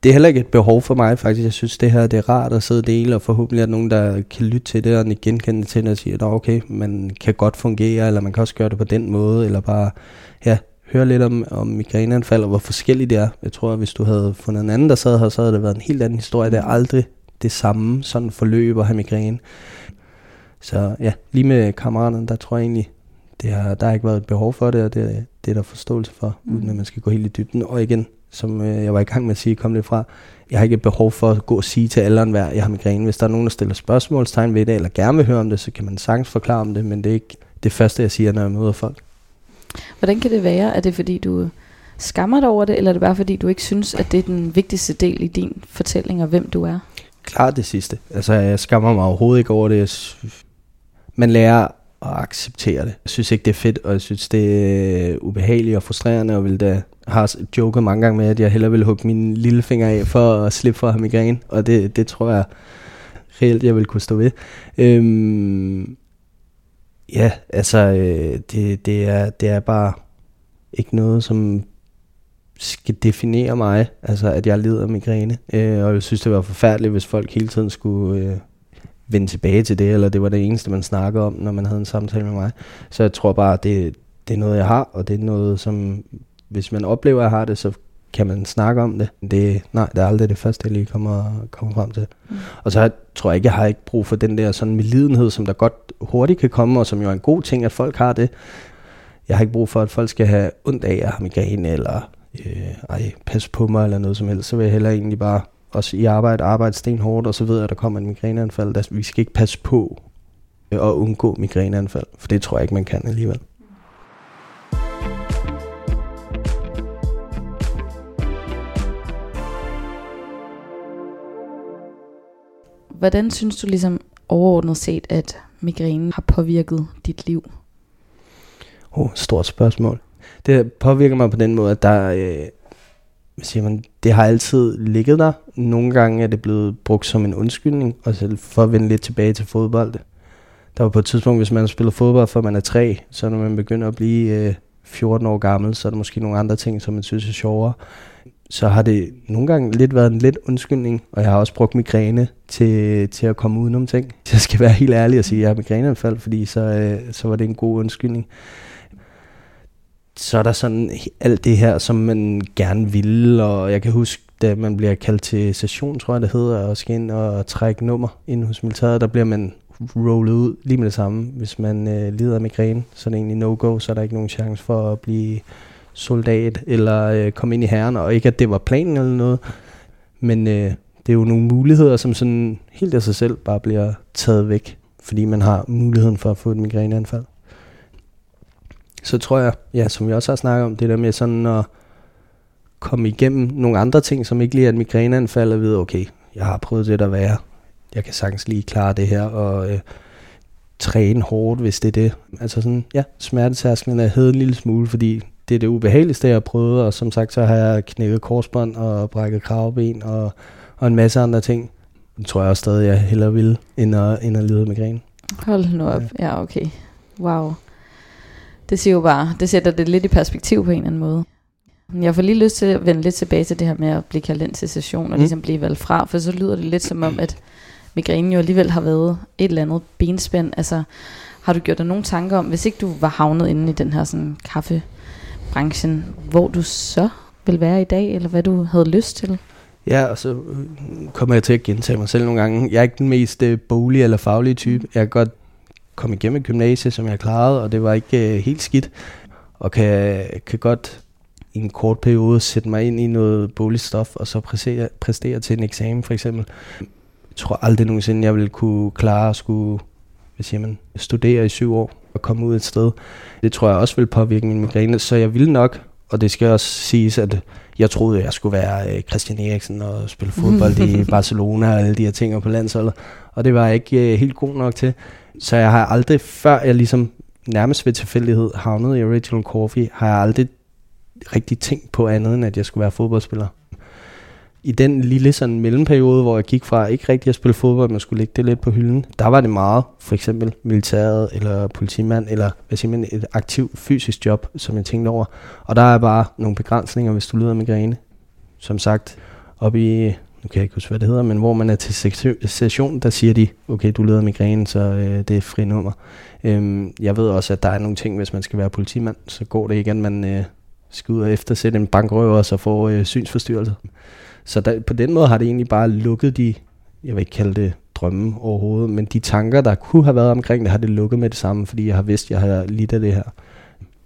det er heller ikke et behov for mig faktisk. Jeg synes, det her det er rart at sidde og dele, og forhåbentlig er der nogen, der kan lytte til det, og genkende til det, og sige, at okay, man kan godt fungere, eller man kan også gøre det på den måde, eller bare ja, høre lidt om, om migræneanfald, og hvor forskelligt det er. Jeg tror, at hvis du havde fundet en anden, der sad her, så havde det været en helt anden historie. Det er aldrig det samme sådan forløb at have migræne. Så ja, lige med kammeraterne, der tror jeg egentlig, det har, der har ikke været et behov for det, og det, det er der forståelse for, mm. uden at man skal gå helt i dybden. Og igen, som øh, jeg var i gang med at sige, kom lidt fra. Jeg har ikke behov for at gå og sige til alle hver, jeg har migræne. Hvis der er nogen, der stiller spørgsmålstegn ved det, eller gerne vil høre om det, så kan man sagtens forklare om det, men det er ikke det første, jeg siger, når jeg møder folk. Hvordan kan det være? Er det fordi, du skammer dig over det, eller er det bare fordi, du ikke synes, at det er den vigtigste del i din fortælling, og hvem du er? Klart det sidste. Altså, jeg skammer mig overhovedet ikke over det. Man lærer at acceptere det. Jeg synes ikke, det er fedt, og jeg synes, det er ubehageligt og frustrerende, og vil da har joket mange gange med, at jeg hellere vil hugge min lillefinger af for at slippe for at have migræne, og det, det tror jeg reelt, jeg vil kunne stå ved. Øhm, ja, altså, øh, det, det, er, det er bare ikke noget, som skal definere mig, altså at jeg lider af migræne. Øh, og jeg synes, det var forfærdeligt, hvis folk hele tiden skulle øh, vende tilbage til det, eller det var det eneste, man snakkede om, når man havde en samtale med mig. Så jeg tror bare, det, det er noget, jeg har, og det er noget, som hvis man oplever, at jeg har det, så kan man snakke om det. det nej, det er aldrig det første, jeg lige kommer, kommer frem til. Mm. Og så tror jeg ikke, jeg har ikke brug for den der sådan medlidenhed, som der godt hurtigt kan komme, og som jo er en god ting, at folk har det. Jeg har ikke brug for, at folk skal have ondt af at have migræne, eller øh, ej, pas på mig, eller noget som helst. Så vil jeg heller egentlig bare også i arbejde, arbejde stenhårdt, og så ved jeg, at der kommer et migræneanfald. Der, vi skal ikke passe på øh, at undgå migræneanfald, for det tror jeg ikke, man kan alligevel. Hvordan synes du ligesom overordnet set, at migrænen har påvirket dit liv? Oh, stort spørgsmål. Det påvirker mig på den måde, at der, øh, siger man, det har altid ligget der. Nogle gange er det blevet brugt som en undskyldning, og selv for at vende lidt tilbage til fodbold. Der var på et tidspunkt, hvis man har spillet fodbold, for man er tre, så når man begynder at blive øh, 14 år gammel, så er der måske nogle andre ting, som man synes er sjovere. Så har det nogle gange lidt været en lidt undskyldning, og jeg har også brugt migræne til, til at komme udenom ting. Så jeg skal være helt ærlig og sige, at jeg har migræneanfald, fordi så, øh, så var det en god undskyldning så er der sådan alt det her, som man gerne vil, og jeg kan huske, da man bliver kaldt til session, tror jeg det hedder, og skal ind og trække nummer ind hos militæret, der bliver man rollet ud lige med det samme. Hvis man øh, lider af migræne, så er det egentlig no-go, så er der ikke nogen chance for at blive soldat eller øh, komme ind i herren, og ikke at det var planen eller noget, men øh, det er jo nogle muligheder, som sådan helt af sig selv bare bliver taget væk, fordi man har muligheden for at få et migræneanfald så tror jeg, ja, som vi også har snakket om, det der med sådan at komme igennem nogle andre ting, som ikke lige er et migræneanfald, og vide, okay, jeg har prøvet det der være, jeg kan sagtens lige klare det her, og øh, træne hårdt, hvis det er det. Altså sådan, ja, smertetærsklen er hed en lille smule, fordi det er det ubehageligste, jeg har prøvet, og som sagt, så har jeg knækket korsbånd og brækket kravben og, og en masse andre ting. Det tror jeg også stadig, jeg hellere vil, end at, end at lide migræne. Hold nu op. Ja. ja, okay. Wow. Det siger jo bare, det sætter det lidt i perspektiv på en eller anden måde. Jeg får lige lyst til at vende lidt tilbage til det her med at blive kaldt ind til session og mm. ligesom blive valgt fra, for så lyder det lidt som om, at migrænen jo alligevel har været et eller andet benspænd. Altså, har du gjort dig nogle tanker om, hvis ikke du var havnet inde i den her sådan, kaffebranchen, hvor du så vil være i dag, eller hvad du havde lyst til? Ja, og så øh, kommer jeg til at gentage mig selv nogle gange. Jeg er ikke den mest øh, bolige eller faglige type. Jeg kan godt kom igennem gymnasiet, som jeg klarede, og det var ikke øh, helt skidt. Og kan, kan godt i en kort periode sætte mig ind i noget boligstof, og så præstere, præstere til en eksamen for eksempel. Jeg tror aldrig nogensinde, jeg ville kunne klare at skulle hvad siger man, studere i syv år og komme ud et sted. Det tror jeg også vil påvirke min migræne, så jeg ville nok, og det skal også siges, at jeg troede, at jeg skulle være øh, Christian Eriksen og spille fodbold i Barcelona og alle de her ting på landsholdet. Og det var jeg ikke øh, helt god nok til. Så jeg har aldrig, før jeg ligesom nærmest ved tilfældighed havnede i Original Coffee, har jeg aldrig rigtig tænkt på andet, end at jeg skulle være fodboldspiller. I den lille sådan mellemperiode, hvor jeg gik fra ikke rigtig at spille fodbold, men skulle lægge det lidt på hylden, der var det meget, for eksempel militæret, eller politimand, eller hvad siger man, et aktivt fysisk job, som jeg tænkte over. Og der er bare nogle begrænsninger, hvis du lider af migræne. Som sagt, op i nu kan jeg ikke huske, hvad det hedder, men hvor man er til session, der siger de, okay, du leder migræne, så øh, det er fri nummer. Øhm, jeg ved også, at der er nogle ting, hvis man skal være politimand, så går det ikke, at man øh, skal ud og eftersætte en bankrøver, og så får øh, synsforstyrrelse. Så der, på den måde har det egentlig bare lukket de, jeg vil ikke kalde det drømme overhovedet, men de tanker, der kunne have været omkring det, har det lukket med det samme, fordi jeg har vidst, at jeg har lidt af det her,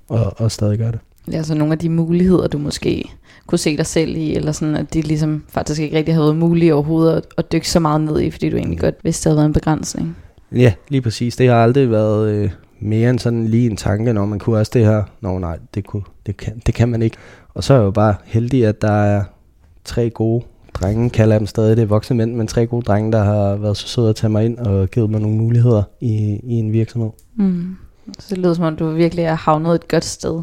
og, og stadig gør det. Ja, så nogle af de muligheder, du måske kunne se dig selv i, eller sådan, at de ligesom faktisk ikke rigtig havde været mulige overhovedet at, at dykke så meget ned i, fordi du egentlig godt vidste, at det havde været en begrænsning. Ja, lige præcis. Det har aldrig været øh, mere end sådan lige en tanke, når man kunne også det her. Nå nej, det, kunne, det, kan, det kan man ikke. Og så er jeg jo bare heldig, at der er tre gode drenge, kalder jeg dem stadig, det er voksne mænd, men tre gode drenge, der har været så søde at tage mig ind og givet mig nogle muligheder i, i en virksomhed. Mm. Så det lyder som om, du virkelig er havnet et godt sted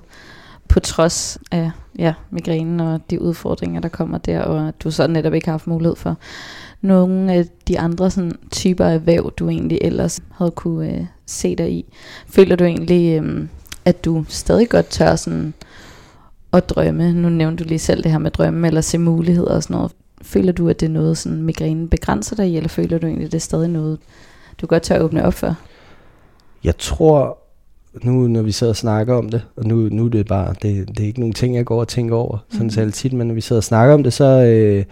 på trods af ja, migrænen og de udfordringer, der kommer der, og at du så netop ikke har haft mulighed for nogle af de andre sådan, typer af væv, du egentlig ellers havde kunne øh, se dig i. Føler du egentlig, øh, at du stadig godt tør sådan, at drømme? Nu nævnte du lige selv det her med drømme, eller se muligheder og sådan noget. Føler du, at det er noget, sådan migrænen begrænser dig i, eller føler du egentlig, at det er stadig noget, du godt tør åbne op for? Jeg tror, nu når vi sidder og snakker om det, og nu, nu er det bare, det, det er ikke nogen ting, jeg går og tænker over, sådan mm. så tit, men når vi sidder og snakker om det, så, øh,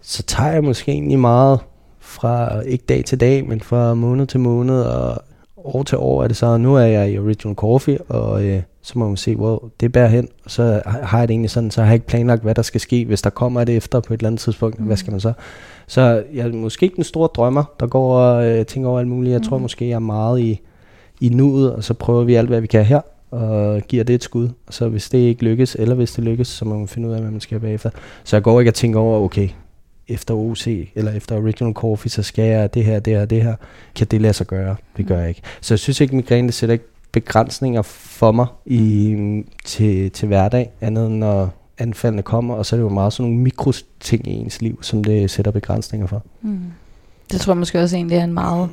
så tager jeg måske egentlig meget fra, ikke dag til dag, men fra måned til måned, og år til år er det så, nu er jeg i Original Coffee, og øh, så må man se, hvor det bærer hen, og så har jeg det egentlig sådan, så har jeg ikke planlagt, hvad der skal ske, hvis der kommer det efter på et eller andet tidspunkt, mm. hvad skal man så? Så jeg er måske ikke den store drømmer, der går og øh, tænker over alt muligt, jeg mm. tror måske, jeg er meget i, i nuet, og så prøver vi alt, hvad vi kan her, og giver det et skud. Og så hvis det ikke lykkes, eller hvis det lykkes, så må man finde ud af, hvad man skal bagefter. Så jeg går ikke og tænker over, okay, efter OC eller efter Original Coffee, så skal jeg det her, det her, det her. Kan det lade sig gøre? Det gør jeg ikke. Så jeg synes ikke, migræne det sætter ikke begrænsninger for mig i, til, til hverdag, andet end når anfaldene kommer, og så er det jo meget sådan nogle mikroting i ens liv, som det sætter begrænsninger for. Mm. Det tror jeg måske også egentlig er en meget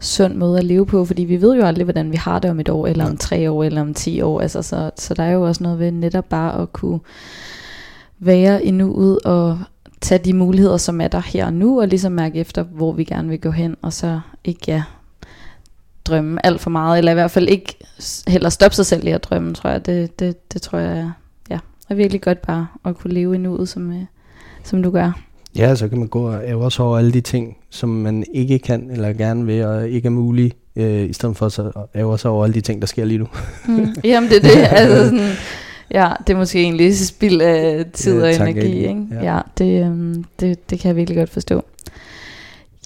sund måde at leve på, fordi vi ved jo aldrig, hvordan vi har det om et år, eller om tre år, eller om ti år. Altså, så, så der er jo også noget ved netop bare at kunne være i nuet og tage de muligheder, som er der her og nu, og ligesom mærke efter, hvor vi gerne vil gå hen, og så ikke ja, drømme alt for meget, eller i hvert fald ikke heller stoppe sig selv i at drømme, tror jeg. Det, det, det tror jeg ja, er virkelig godt bare at kunne leve i nuet, som, øh, som du gør. Ja, så kan man gå og ære sig over alle de ting, som man ikke kan eller gerne vil, og ikke er mulige, øh, i stedet for så at ære sig over alle de ting, der sker lige nu. mm. Jamen det er det, altså sådan, ja, det er måske egentlig spild af tid og energi, ikke? Ja, ja det, øhm, det, det kan jeg virkelig godt forstå.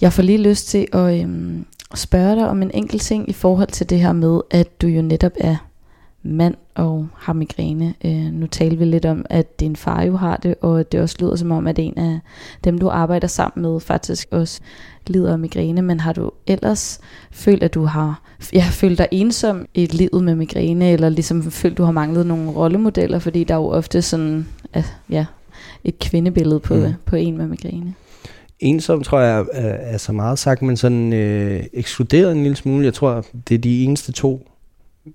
Jeg får lige lyst til at øhm, spørge dig om en enkelt ting i forhold til det her med, at du jo netop er mand og har migræne. Øh, nu taler vi lidt om, at din far jo har det, og det også lyder som om, at en af dem, du arbejder sammen med, faktisk også lider af migræne. Men har du ellers følt, at du har ja, følt dig ensom i livet med migræne, eller ligesom følt, du har manglet nogle rollemodeller, fordi der er jo ofte sådan, at, ja, et kvindebillede på, mm. på en med migræne? Ensom tror jeg er, er så meget sagt, men sådan øh, ekskluderet en lille smule. Jeg tror, det er de eneste to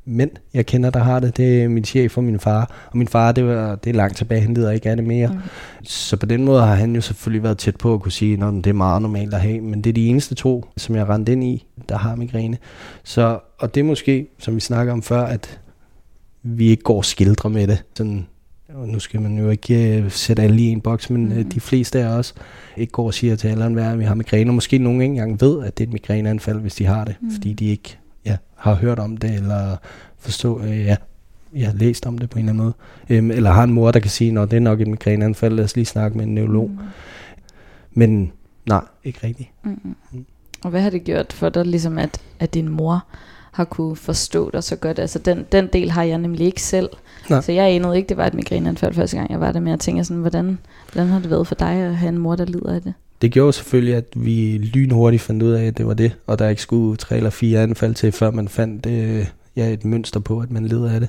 mænd, jeg kender, der har det. Det er min chef og min far. Og min far, det, var, det er langt tilbage, han lider ikke af det mere. Mm. Så på den måde har han jo selvfølgelig været tæt på at kunne sige, at det er meget normalt at have. Men det er de eneste to, som jeg rendte ind i, der har migræne. Så, og det er måske, som vi snakker om før, at vi ikke går skildre med det. Sådan, og nu skal man jo ikke uh, sætte alle i en boks, men mm. uh, de fleste af os ikke går og siger til alle at vi har migræne. Og måske nogen ikke engang ved, at det er et migræneanfald, hvis de har det, mm. fordi de ikke ja, har hørt om det, eller forstå, øh, ja, ja, læst om det på en eller anden måde. Øhm, eller har en mor, der kan sige, at det er nok et migræneanfald, lad os lige snakke med en neurolog. Mm. Men nej, ikke rigtigt. Mm. Mm. Og hvad har det gjort for dig, ligesom at, at din mor har kunne forstå dig så godt? Altså den, den del har jeg nemlig ikke selv. Nej. Så jeg anede ikke, det var et migræneanfald første gang, jeg var der, men jeg tænker sådan, hvordan, hvordan har det været for dig at have en mor, der lider af det? Det gjorde selvfølgelig, at vi lynhurtigt fandt ud af, at det var det, og der ikke skulle tre eller fire anfald til, før man fandt øh, ja, et mønster på, at man leder af det.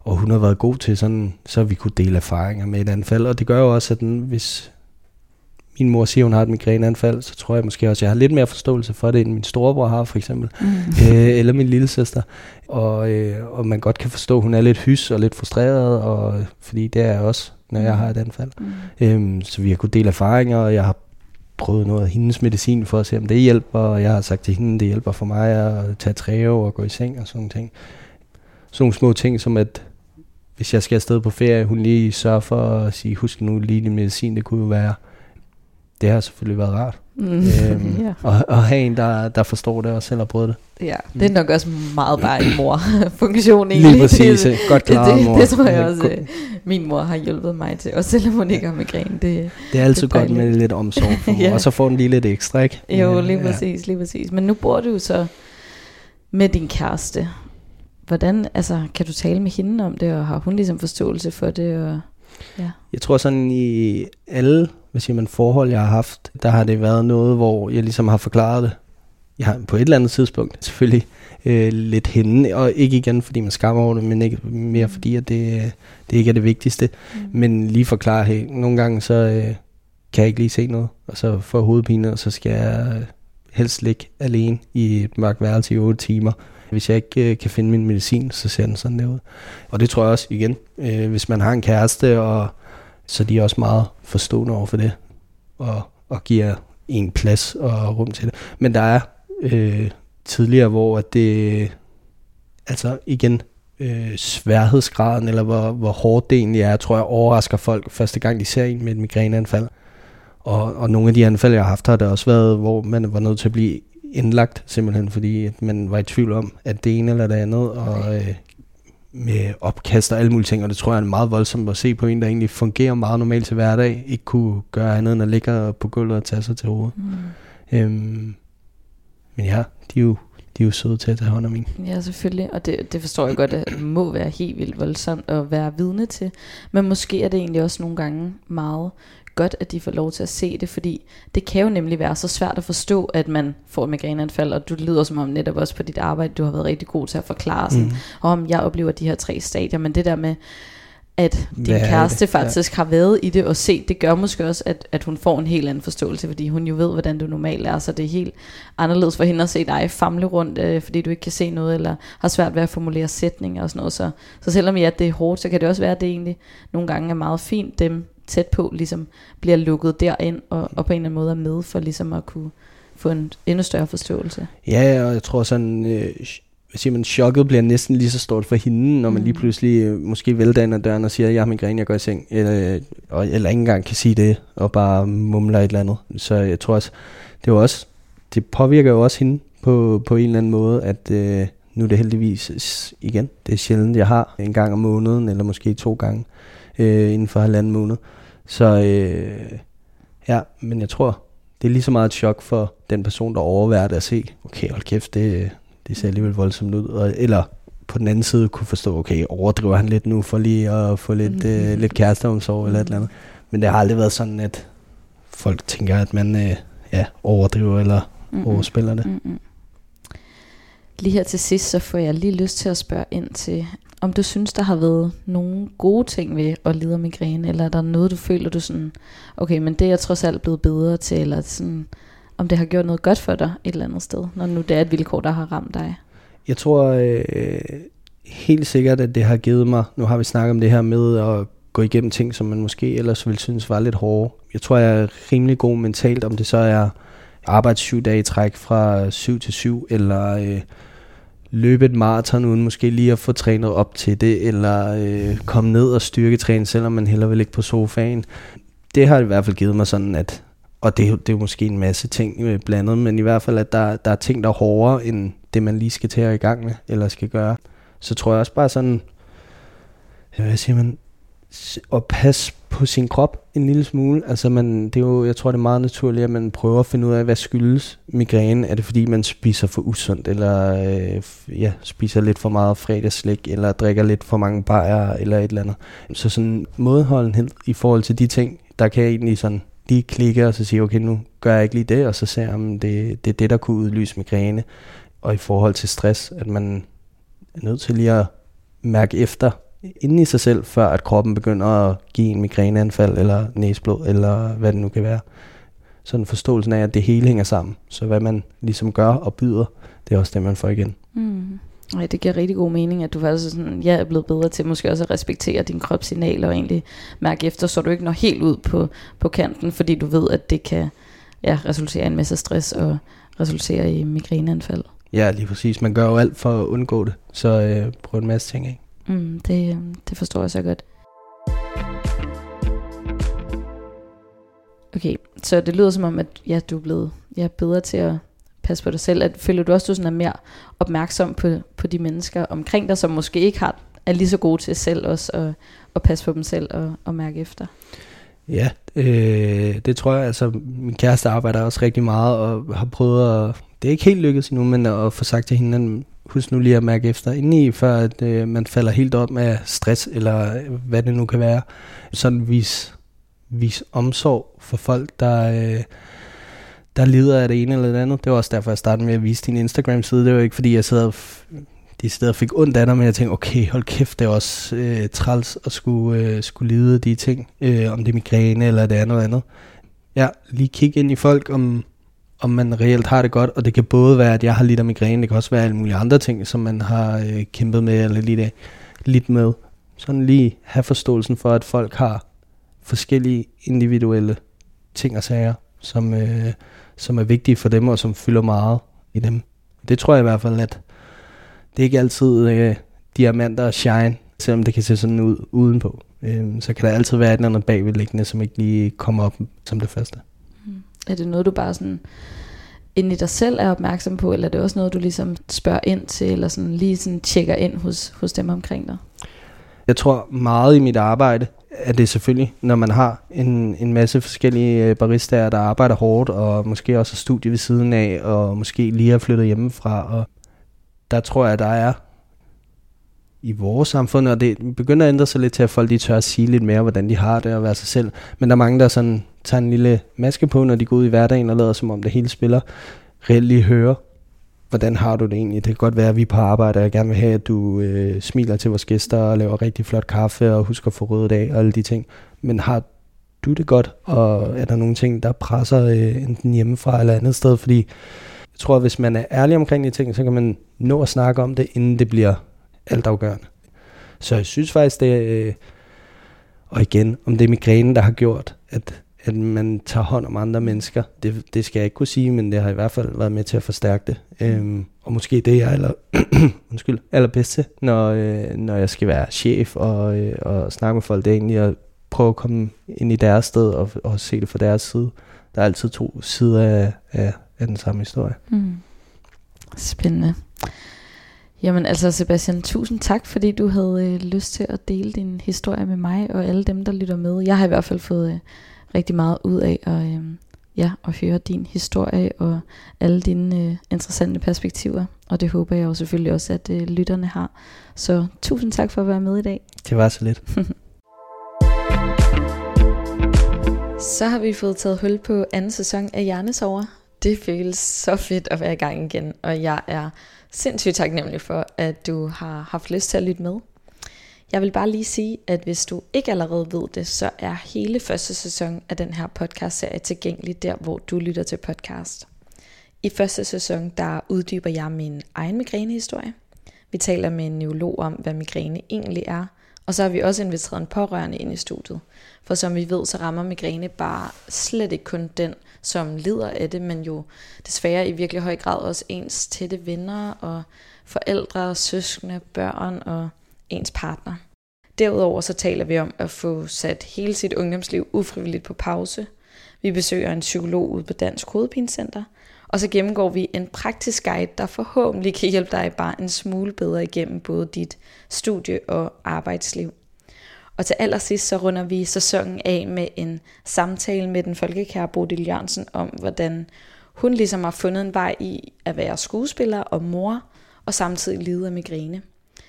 Og hun har været god til sådan, så vi kunne dele erfaringer med et anfald, og det gør jo også, at den, hvis min mor siger, hun har et migræneanfald, så tror jeg måske også, at jeg har lidt mere forståelse for det, end min storebror har, for eksempel. Mm. Øh, eller min lille søster. Og, øh, og man godt kan forstå, at hun er lidt hys og lidt frustreret, og, fordi det er jeg også, når jeg mm. har et anfald. Mm. Øhm, så vi har kunnet dele erfaringer, og jeg har prøvet noget af hendes medicin for at se, om det hjælper, og jeg har sagt til hende, det hjælper for mig at tage træve og gå i seng og sådan ting. Sådan nogle små ting, som at hvis jeg skal afsted på ferie, hun lige sørger for at sige, husk nu lige din medicin, det kunne jo være, det har selvfølgelig været rart. Mm. Øhm, ja. og, og have en, der, der forstår det og selv har prøvet det. Ja, det er nok også meget bare en mor-funktion egentlig. Lige præcis, godt klaret det, det, mor. Det tror jeg også, øh, min mor har hjulpet mig til, også selvom hun ikke har migræne. Det, det er altid det er godt med lidt omsorg for mor, ja. og så får den lige lidt ekstra, ikke? Jo, lige præcis, lige præcis. Men nu bor du så med din kæreste. Hvordan, altså, kan du tale med hende om det, og har hun ligesom forståelse for det? Og, ja. Jeg tror sådan i alle hvad siger man, forhold, jeg har haft, der har det været noget, hvor jeg ligesom har forklaret det. Jeg har på et eller andet tidspunkt selvfølgelig øh, lidt hende, og ikke igen, fordi man skammer over det, men ikke mere fordi, at det, det ikke er det vigtigste. Mm. Men lige forklare, hey, nogle gange så øh, kan jeg ikke lige se noget, og så får hovedpine, og så skal jeg helst ligge alene i et mørkt værelse i 8 timer. Hvis jeg ikke øh, kan finde min medicin, så ser den sådan der ud. Og det tror jeg også igen, øh, hvis man har en kæreste, og så de er også meget forstående over for det, og, og giver en plads og rum til det. Men der er øh, tidligere, hvor at det, altså igen, øh, sværhedsgraden, eller hvor, hvor hårdt det egentlig er, tror jeg overrasker folk første gang, de ser en med et migræneanfald. Og, og nogle af de anfald, jeg har haft, har det også været, hvor man var nødt til at blive indlagt, simpelthen fordi at man var i tvivl om, at det ene eller det andet, og øh, med opkast og alle mulige ting, og det tror jeg er meget voldsomt at se på en, der egentlig fungerer meget normalt til hverdag, ikke kunne gøre andet end at ligge på gulvet og tage sig til hovedet. Mm. Øhm, men ja, de er jo de er jo søde til at tage hånd om en. Ja, selvfølgelig, og det, det forstår jeg godt, at det må være helt vildt voldsomt at være vidne til. Men måske er det egentlig også nogle gange meget godt, at de får lov til at se det, fordi det kan jo nemlig være så svært at forstå, at man får et migræneanfald, og du lyder som om netop også på dit arbejde, du har været rigtig god til at forklare sådan, mm. om jeg oplever de her tre stadier, men det der med, at din Hvad kæreste faktisk ja. har været i det og set, det gør måske også, at, at hun får en helt anden forståelse, fordi hun jo ved, hvordan du normalt er, så det er helt anderledes for hende at se dig famle rundt, øh, fordi du ikke kan se noget, eller har svært ved at formulere sætninger og sådan noget. Så, så selvom ja, det er hårdt, så kan det også være, at det egentlig nogle gange er meget fint, dem tæt på ligesom bliver lukket derind, og, og på en eller anden måde er med for ligesom at kunne få en endnu større forståelse. Ja, og jeg tror sådan, øh, hvad siger man, chokket bliver næsten lige så stort for hende, når man mm. lige pludselig øh, måske vælter ind ad døren og siger, jeg har migræne, jeg går i seng, eller, og, eller ikke engang kan sige det, og bare mumler et eller andet. Så jeg tror også, det er også, det påvirker jo også hende på, på en eller anden måde, at øh, nu er det heldigvis igen, det er sjældent, jeg har en gang om måneden, eller måske to gange øh, inden for halvanden måned. Så øh, ja, men jeg tror, det er lige så meget et chok for den person, der overværer det at se, okay, hold kæft, det, det ser alligevel voldsomt ud. Og, eller på den anden side kunne forstå, okay, overdriver han lidt nu for lige at få lidt, mm. øh, lidt kæresteomsorg mm. eller et eller andet. Men det har aldrig været sådan, at folk tænker, at man øh, ja, overdriver eller mm. overspiller det. Mm. Lige her til sidst, så får jeg lige lyst til at spørge ind til, om du synes, der har været nogle gode ting ved at lide af migræne, eller er der noget, du føler, du sådan, okay, men det er jeg trods alt blevet bedre til, eller sådan, om det har gjort noget godt for dig et eller andet sted, når nu det er et vilkår, der har ramt dig? Jeg tror øh, helt sikkert, at det har givet mig, nu har vi snakket om det her med at gå igennem ting, som man måske ellers ville synes var lidt hårde. Jeg tror, jeg er rimelig god mentalt, om det så er arbejde syv dage i træk fra syv til syv, eller øh, løbe et maraton uden måske lige at få trænet op til det, eller øh, komme ned og styrketræne, selvom man heller vil ligge på sofaen. Det har i hvert fald givet mig sådan, at og det, det er jo måske en masse ting øh, blandet, men i hvert fald, at der, der er ting, der er hårdere, end det, man lige skal til at i gang med, eller skal gøre. Så tror jeg også bare sådan, hvad siger man, at passe på sin krop en lille smule. Altså man, det er jo, jeg tror det er meget naturligt, at man prøver at finde ud af, hvad skyldes migræne. Er det fordi, man spiser for usundt, eller øh, ja, spiser lidt for meget fredagsslik, eller drikker lidt for mange bajer, eller et eller andet. Så sådan modholdenhed i forhold til de ting, der kan jeg egentlig sådan lige klikke og så sige, okay, nu gør jeg ikke lige det, og så ser jeg, om det, det er det, der kunne udlyse migræne. Og i forhold til stress, at man er nødt til lige at mærke efter inden i sig selv, før at kroppen begynder at give en migræneanfald, eller næsblod, eller hvad det nu kan være. Sådan forståelsen af, at det hele hænger sammen. Så hvad man ligesom gør og byder, det er også det, man får igen. Mm. Ja, det giver rigtig god mening, at du faktisk sådan, ja, er blevet bedre til måske også at respektere din kropssignal og egentlig mærke efter, så du ikke når helt ud på, på kanten, fordi du ved, at det kan ja, resultere i en masse stress og resultere i migræneanfald. Ja, lige præcis. Man gør jo alt for at undgå det, så øh, prøv en masse ting af. Mm, det, det forstår jeg så godt. Okay, så det lyder som om, at ja, du er blevet ja, bedre til at passe på dig selv. At, føler du også, at du sådan er mere opmærksom på, på de mennesker omkring dig, som måske ikke har, er lige så gode til selv også at, at passe på dem selv og, og mærke efter? Ja, øh, det tror jeg. Altså, min kæreste arbejder også rigtig meget og har prøvet at... Det er ikke helt lykkedes endnu, men at få sagt til hinanden, husk nu lige at mærke efter indeni, før at, øh, man falder helt op med stress, eller hvad det nu kan være. Sådan vis, vis omsorg for folk, der... Øh, der lider af det ene eller det andet. Det var også derfor, jeg startede med at vise din Instagram-side. Det var ikke, fordi jeg sad de steder fik ondt af dig, men jeg tænkte, okay, hold kæft, det er også øh, træls at skulle, øh, skulle lide de ting, øh, om det er migræne eller det andet eller andet. Ja, lige kigge ind i folk, om, om man reelt har det godt, og det kan både være, at jeg har lidt af migræne, det kan også være alle mulige andre ting, som man har øh, kæmpet med, eller lidt, af, lidt med. Sådan lige have forståelsen for, at folk har forskellige individuelle ting og sager, som, øh, som er vigtige for dem, og som fylder meget i dem. Det tror jeg i hvert fald, at det er ikke altid øh, diamanter og shine, selvom det kan se sådan ud udenpå. Øh, så kan der altid være et eller andet bagvedliggende, som ikke lige kommer op som det første. Er det noget, du bare sådan inde i dig selv er opmærksom på, eller er det også noget, du ligesom spørger ind til, eller sådan lige sådan tjekker ind hos, hos dem omkring dig? Jeg tror meget i mit arbejde, at det selvfølgelig, når man har en, en masse forskellige øh, baristaer, der arbejder hårdt, og måske også har studie ved siden af, og måske lige har flyttet hjemmefra. Og der tror jeg, der er i vores samfund, og det begynder at ændre sig lidt til, at folk de tør at sige lidt mere, hvordan de har det og være sig selv. Men der er mange, der sådan tager en lille maske på, når de går ud i hverdagen og lader som om det hele spiller. Reelt lige høre, hvordan har du det egentlig? Det kan godt være, at vi er på arbejde, og jeg gerne vil have, at du øh, smiler til vores gæster og laver rigtig flot kaffe og husker at få ryddet af og alle de ting. Men har du det godt, og er der nogle ting, der presser øh, enten hjemmefra eller andet sted? Fordi jeg tror, at hvis man er ærlig omkring de ting, så kan man nå at snakke om det, inden det bliver altafgørende. Så jeg synes faktisk, det er, øh, og igen, om det er migrænen, der har gjort, at, at man tager hånd om andre mennesker, det, det skal jeg ikke kunne sige, men det har i hvert fald været med til at forstærke det. Øhm, og måske det, jeg er aller, undskyld, allerbedst til, når, øh, når jeg skal være chef og, øh, og snakke med folk, det er egentlig at prøve at komme ind i deres sted og, og se det fra deres side. Der er altid to sider af, af, af den samme historie. Mm. Spændende. Jamen altså Sebastian, tusind tak, fordi du havde øh, lyst til at dele din historie med mig og alle dem, der lytter med. Jeg har i hvert fald fået øh, rigtig meget ud af at, øh, ja, at høre din historie og alle dine øh, interessante perspektiver. Og det håber jeg jo selvfølgelig også, at øh, lytterne har. Så tusind tak for at være med i dag. Det var så lidt. så har vi fået taget hul på anden sæson af Hjernesover. Det føles så fedt at være i gang igen, og jeg er sindssygt taknemmelig for, at du har haft lyst til at lytte med. Jeg vil bare lige sige, at hvis du ikke allerede ved det, så er hele første sæson af den her podcast-serie tilgængelig der, hvor du lytter til podcast. I første sæson, der uddyber jeg min egen migrænehistorie. Vi taler med en neurolog om, hvad migræne egentlig er, og så har vi også inviteret en pårørende ind i studiet. For som vi ved, så rammer migræne bare slet ikke kun den, som lider af det, men jo desværre i virkelig høj grad også ens tætte venner og forældre, søskende, børn og ens partner. Derudover så taler vi om at få sat hele sit ungdomsliv ufrivilligt på pause. Vi besøger en psykolog ude på Dansk Hovedpinecenter, og så gennemgår vi en praktisk guide, der forhåbentlig kan hjælpe dig bare en smule bedre igennem både dit studie og arbejdsliv. Og til allersidst så runder vi sæsonen af med en samtale med den folkekære Bodil Jørgensen om, hvordan hun ligesom har fundet en vej i at være skuespiller og mor, og samtidig lide af migræne.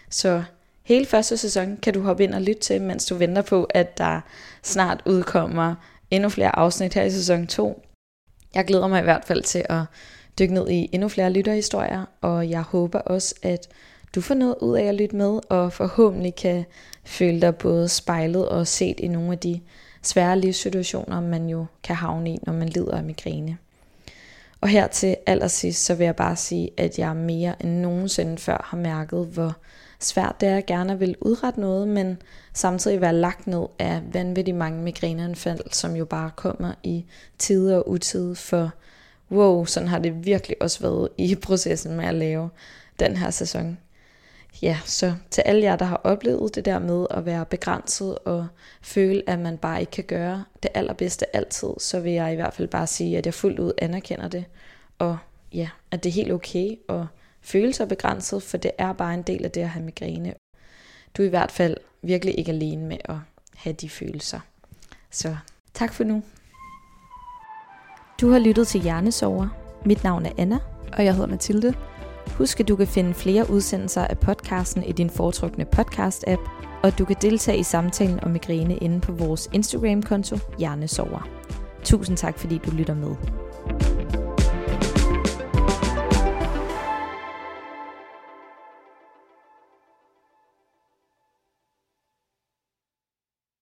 Så hele første sæson kan du hoppe ind og lytte til, mens du venter på, at der snart udkommer endnu flere afsnit her i sæson 2. Jeg glæder mig i hvert fald til at dykke ned i endnu flere lytterhistorier, og jeg håber også, at du får noget ud af at lytte med, og forhåbentlig kan føle dig både spejlet og set i nogle af de svære livssituationer, man jo kan havne i, når man lider af migræne. Og her til allersidst, så vil jeg bare sige, at jeg mere end nogensinde før har mærket, hvor svært det er at gerne vil udrette noget, men samtidig være lagt ned af vanvittigt mange migræneanfald, som jo bare kommer i tid og utid, for wow, sådan har det virkelig også været i processen med at lave den her sæson ja, så til alle jer, der har oplevet det der med at være begrænset og føle, at man bare ikke kan gøre det allerbedste altid, så vil jeg i hvert fald bare sige, at jeg fuldt ud anerkender det. Og ja, at det er helt okay at føle sig begrænset, for det er bare en del af det at have migræne. Du er i hvert fald virkelig ikke alene med at have de følelser. Så tak for nu. Du har lyttet til Hjernesover. Mit navn er Anna. Og jeg hedder Mathilde. Husk, at du kan finde flere udsendelser af podcasten i din foretrukne podcast-app, og du kan deltage i samtalen om migræne inde på vores Instagram-konto Hjernesover. Tusind tak, fordi du lytter med.